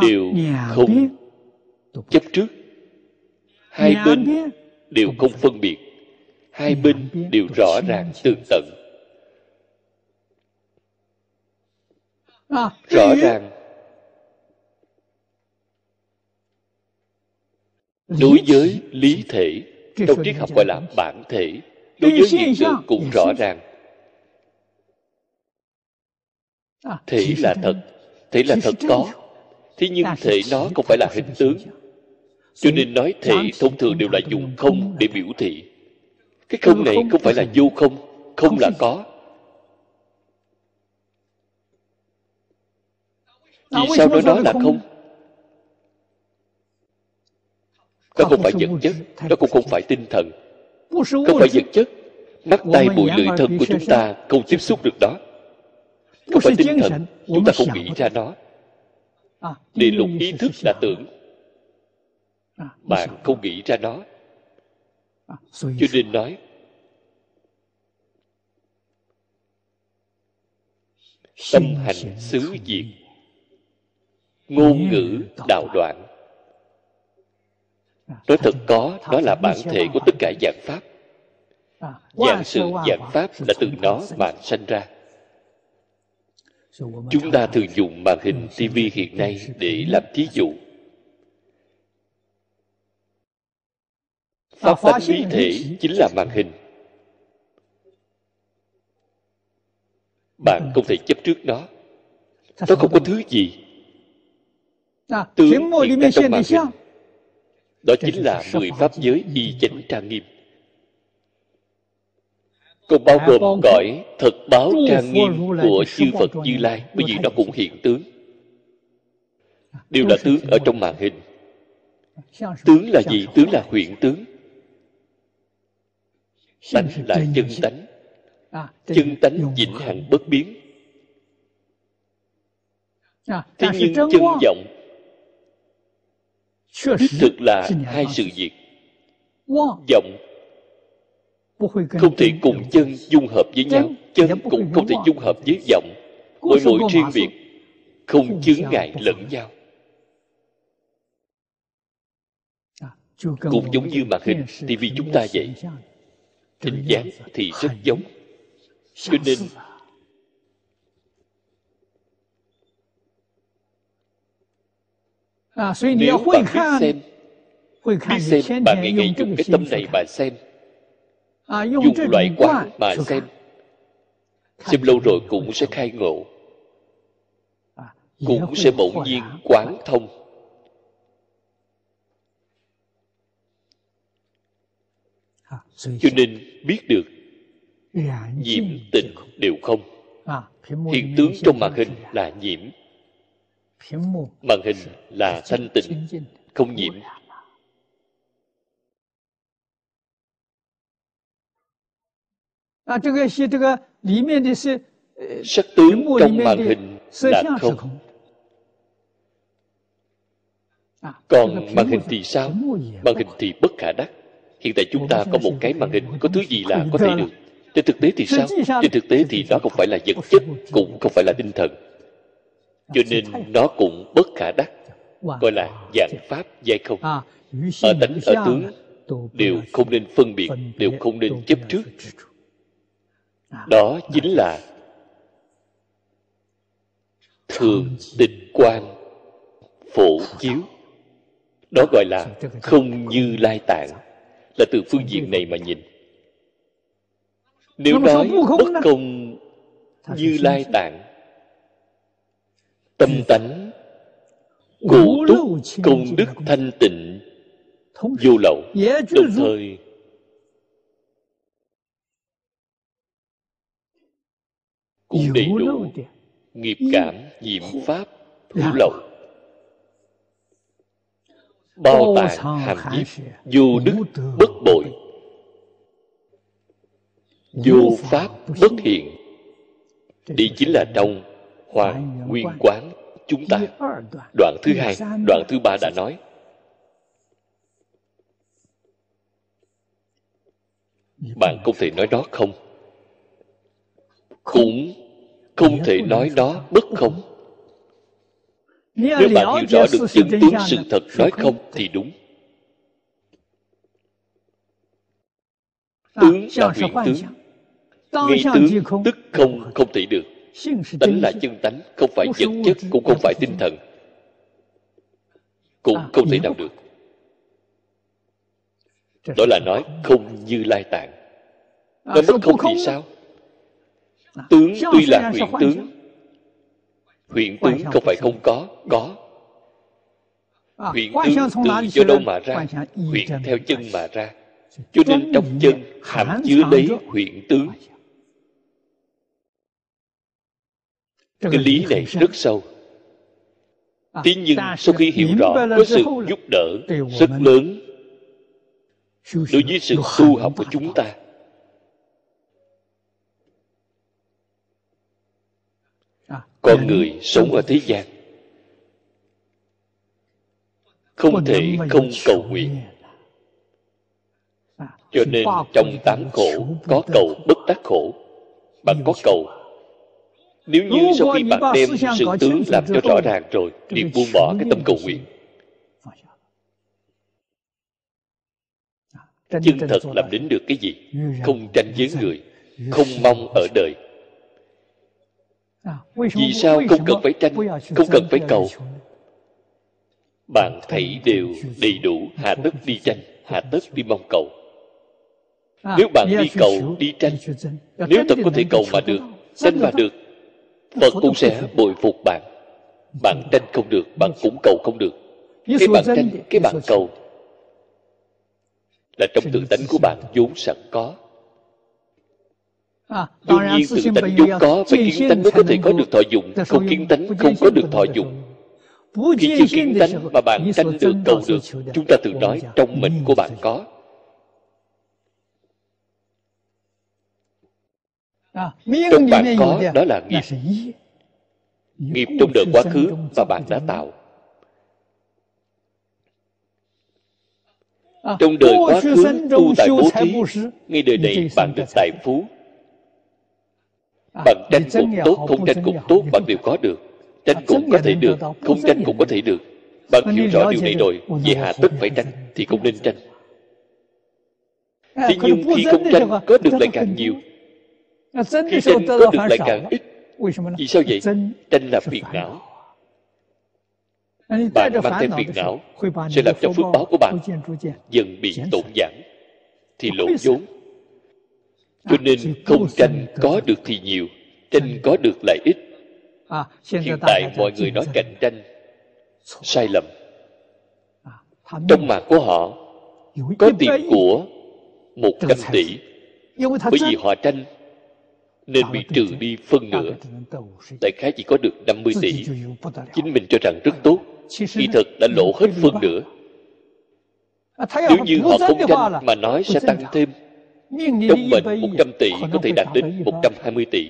đều không chấp trước. Hai bên đều không phân biệt. Hai bên đều rõ ràng tường tận rõ ràng. Đối với lý thể trong triết học gọi là bản thể đối với hiện tượng cũng rõ ràng. Thể là thật thể là thật có. thế nhưng thể nó không phải là hình tướng. cho. Nên nói thể thông thường đều là dùng không để biểu thị cái không này không phải là vô không không là có. vì sao nói đó là không nó không phải vật chất nó cũng không phải tinh thần. Không phải vật chất mắt tay bụi lưỡi thân của chúng ta không tiếp xúc được đó. Không phải tinh thần chúng ta không nghĩ ra nó. Địa lục ý thức là tưởng bạn không nghĩ ra nó. Cho nên nói tâm hành xứ diệt ngôn ngữ đạo đoạn. Nói thật có đó là bản thể của tất cả dạng pháp. Dạng sự dạng pháp là từ nó mà sanh ra. Chúng ta thường dùng màn hình TV hiện nay để làm thí dụ. Pháp tánh lý thể chính là màn hình. Bạn không thể chấp trước nó. Nó không có thứ gì tướng hiện ra trong màn hình đó chính là mười pháp giới y chánh trang nghiêm. Cũng bao gồm cõi thật báo trang nghiêm của chư phật như lai bởi vì nó cũng hiện tướng. Đều là tướng ở trong màn hình. Tướng là gì? tướng là huyện tướng. tánh là chân tánh. Chân tánh vĩnh hằng bất biến. Thế nhưng chân vọng đích thực là hai sự việc vọng không thể cùng chân dung hợp với nhau. Chân cũng không thể dung hợp với vọng mỗi mỗi riêng biệt không chướng ngại lẫn nhau. À, cũng giống như màn hình tivi chúng ta vậy. hình dáng thì rất giống. Cho nên Nếu bạn biết xem, biết xem bạn nghĩ ngày dùng cái tâm này mà xem, dùng loại quả mà xem, xem lâu rồi cũng sẽ khai ngộ, cũng sẽ bỗng nhiên quán thông. Cho nên biết được nhiễm tình đều không. Hiện tướng trong màn hình là nhiễm màn hình là thanh tịnh không nhiễm sắc tướng trong màn hình là không. còn màn hình thì sao? màn hình thì bất khả đắc. Hiện tại chúng ta có một cái màn hình có thứ gì là có thể được. trên thực tế thì sao? trên thực tế thì đó không phải là vật chất cũng không phải là tinh thần cho nên nó cũng bất khả đắc gọi là dạng pháp giai không. Ở tánh ở tướng đều không nên phân biệt đều không nên chấp trước. Đó chính là thường tịch quan phổ chiếu. Đó gọi là không như lai tạng. Là từ phương diện này mà nhìn. Nếu nói bất công như lai tạng tâm tánh cụ túc công đức thanh tịnh vô lậu đồng thời cũng đầy đủ nghiệp cảm nhiễm pháp hữu lậu. Bao tàng hàm diếp vô đức bất bội. vô pháp bất hiện đi chính là trong hoàng nguyên quán chúng ta. Đoạn thứ hai đoạn thứ ba đã nói. Bạn không thể nói đó không? Cũng không thể nói đó bất không. Nếu bạn hiểu rõ được chân tướng sự thật nói không thì đúng. Tướng là huyền tướng. ngay tướng tức không không thể được tánh là chân tánh không phải vật chất cũng không phải tinh thần. cũng không thể nào được. Đó là nói không như lai tạng. Nói bất không thì sao? Tướng tuy là huyền tướng huyền tướng không phải không có có. Huyền tướng từ do đâu mà ra huyền theo chân mà ra. cho nên trong chân hàm chứa lấy huyền tướng cái lý này rất sâu. Thế nhưng sau khi hiểu rõ có sự giúp đỡ rất lớn đối với sự tu học của chúng ta. Con người sống ở thế gian không thể không cầu nguyện. cho nên trong tám khổ có cầu bất đắc khổ bạn có cầu nếu như sau khi bạn đem sự tướng làm cho rõ ràng rồi liền buông bỏ cái tâm cầu nguyện. chân thật làm đến được cái gì? Không tranh với người không mong ở đời. Vì sao không cần phải tranh không cần phải cầu? bạn thấy đều đầy đủ hạ tất đi tranh hạ tất đi mong cầu. Nếu bạn đi cầu đi tranh. Nếu thật có thể cầu mà được tranh mà được phật cũng sẽ bồi phục bạn. Bạn tranh không được bạn cũng cầu không được. Cái bạn tranh cái bạn cầu là trong tự tánh của bạn vốn sẵn có. Đương nhiên tự tánh vốn có phải kiến tánh mới có thể có được thọ dụng. Không kiến tánh không có được thọ dụng. Khi chưa kiến tánh mà bạn tranh được cầu được chúng ta tự nói trong mình của bạn có trong bạn có đó là nghiệp. Nghiệp trong đời quá khứ mà bạn đã tạo. Trong đời quá khứ tu tại bố thí ngay đời này bạn được tài phú. Bạn tranh cũng tốt không tranh cũng tốt bạn đều có được. Tranh cũng có thể được không tranh cũng có thể được. Bạn hiểu rõ điều này rồi về hạ tất phải tranh thì cũng nên tranh. thế nhưng khi không tranh có được lại càng nhiều khi tranh có được lại càng ít. Vì sao vậy? tranh là phiền não. Bạn mang theo phiền não sẽ làm cho phước báo của bạn dần bị tổn giảm. Thì lộ vốn. cho nên không tranh có được thì nhiều tranh có được lại ít. Hiện tại mọi người nói cạnh tranh sai lầm. Trong mạng của họ có tiền của một trăm tỷ. bởi vì họ tranh nên bị trừ đi phân nửa. đại khái chỉ có được 50 tỷ. chính mình cho rằng rất tốt. Kỳ thật đã lỗ hết phân nửa. Nếu như họ không tranh mà nói sẽ tăng thêm trong mệnh 100 tỷ có thể đạt đến 120 tỷ.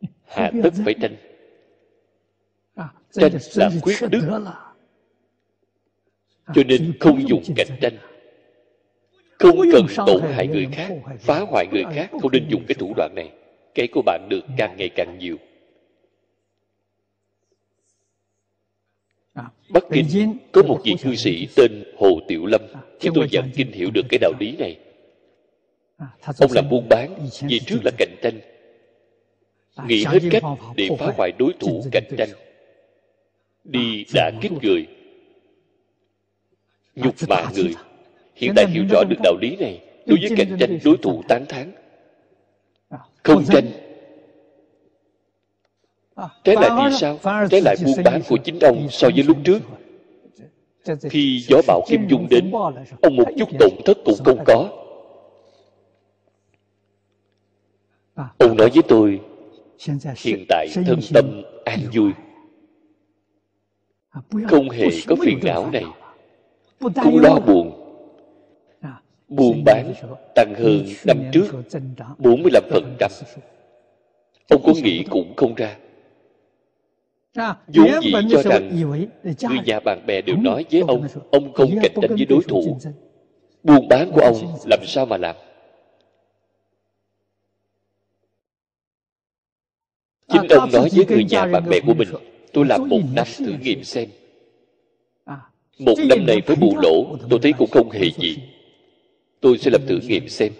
Hạ tất phải tranh. Tranh là quyết đức. cho nên không dùng cạnh tranh không cần tổn hại người khác phá hoại người khác không nên dùng cái thủ đoạn này. Cái của bạn được càng ngày càng nhiều. Bắc Kinh có một vị cư sĩ tên Hồ Tiểu Lâm. Khi tôi giảng kinh hiểu được cái đạo lý này. Ông làm buôn bán Vì trước là cạnh tranh. Nghĩ hết cách để phá hoại đối thủ cạnh tranh. Đi đã kích người Nhục mạ người Hiện tại hiểu rõ được đạo lý này. Đối với cạnh tranh đối thủ tán thán. Không tranh. Trái lại thì sao? Trái lại buôn bán của chính ông so với lúc trước. Khi gió bão kim dung đến Ông một chút tổn thất cũng không có. Ông nói với tôi hiện tại thân tâm an vui. Không hề có phiền não này. Không lo buồn buôn bán tăng hơn năm trước 45%. Ông có nghĩ cũng không ra. vốn dĩ cho rằng người nhà bạn bè đều nói với ông ông không cạnh tranh với đối thủ. buôn bán của ông làm sao mà làm? Chính ông nói với người nhà bạn bè của mình tôi làm một năm thử nghiệm xem. Một năm này với bù lỗ tôi thấy cũng không hề gì tôi sẽ làm thử nghiệm xem.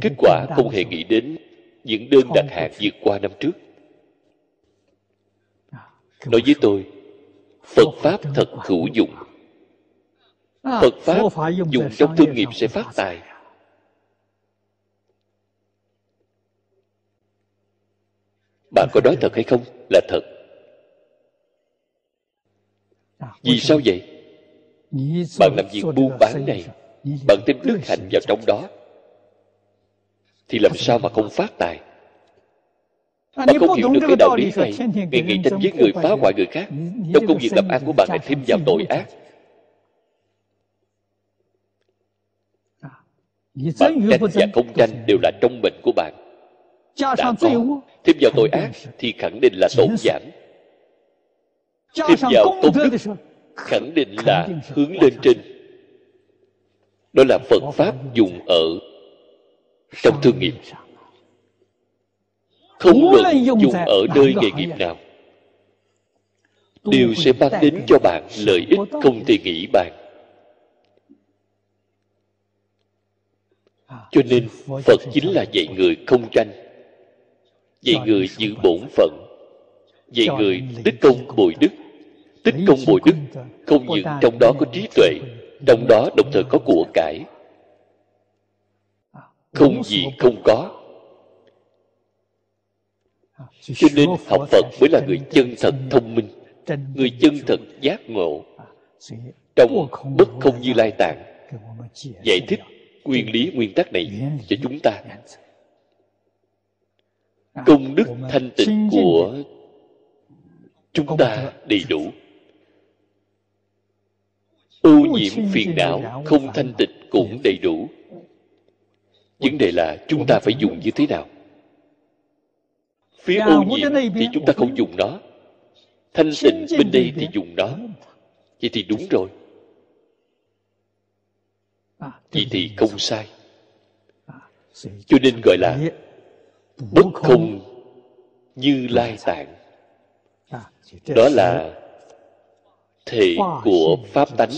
Kết quả không hề nghĩ đến những đơn đặt hàng vượt qua năm trước. Nói với tôi phật pháp thật hữu dụng. phật pháp dùng trong thương nghiệp sẽ phát tài. bạn có nói thật hay không? Là thật. Vì sao vậy? Bạn làm việc buôn bán này bạn thêm đức hạnh vào trong đó, thì làm sao mà không phát tài? Bạn không hiểu được cái đạo lý này. Ngày ngày tranh với người phá hoại người khác, trong công việc làm ăn của bạn lại thêm vào tội ác. Bạn tranh và không tranh đều là trong bệnh của bạn. Đã có. Thêm vào tội ác thì khẳng định là tổn giảm thêm vào công đức, khẳng định là hướng lên trên đó là phật pháp dùng ở trong thương nghiệp. Không luận dùng ở nơi nghề nghiệp nào. Đều sẽ mang đến cho bạn lợi ích không thể nghĩ bàn. Cho nên phật chính là dạy người không tranh dạy người giữ bổn phận dạy người tích công bồi đức tích công bồi đức không những trong đó có trí tuệ trong đó đồng thời có của cải. Không gì không có. Cho nên học phật mới là người chân thật thông minh, người chân thật giác ngộ. Trong bất không như lai tạng, giải thích nguyên lý nguyên tắc này cho chúng ta. Công đức thanh tịnh của chúng ta đầy đủ ô nhiễm phiền não không thanh tịnh cũng đầy đủ. Vấn đề là chúng ta phải dùng như thế nào? Phía ô nhiễm thì chúng ta không dùng nó. Thanh tịnh bên đây thì dùng nó. Vậy thì đúng rồi. Vậy thì không sai. Cho nên gọi là bất không. như lai tạng. Đó là thể của pháp tánh.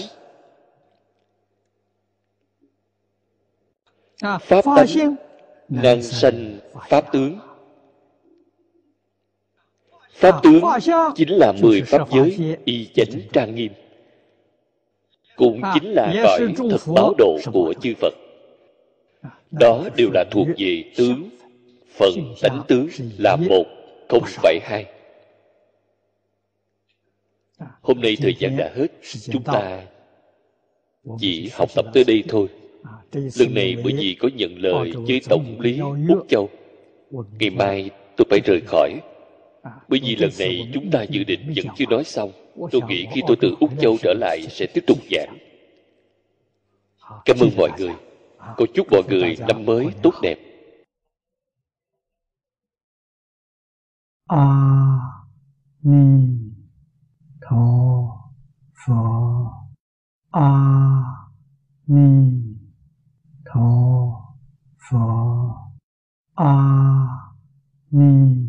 Pháp tánh năng sanh pháp tướng. Pháp tướng chính là mười pháp giới y chánh trang nghiêm. Cũng chính là cõi thật báo độ của chư phật. Đó đều là thuộc về tướng phần tánh tướng là một không phải hai hôm nay thời gian đã hết chúng ta chỉ học tập tới đây thôi. Lần này bởi vì có nhận lời với tổng lý úc châu. ngày mai tôi phải rời khỏi. Bởi vì lần này chúng ta dự định vẫn chưa nói xong. Tôi nghĩ khi tôi từ úc châu trở lại sẽ tiếp tục giảng. cảm ơn mọi người. cô chúc mọi người năm mới tốt đẹp. a ni 陀佛阿弥陀佛阿弥陀。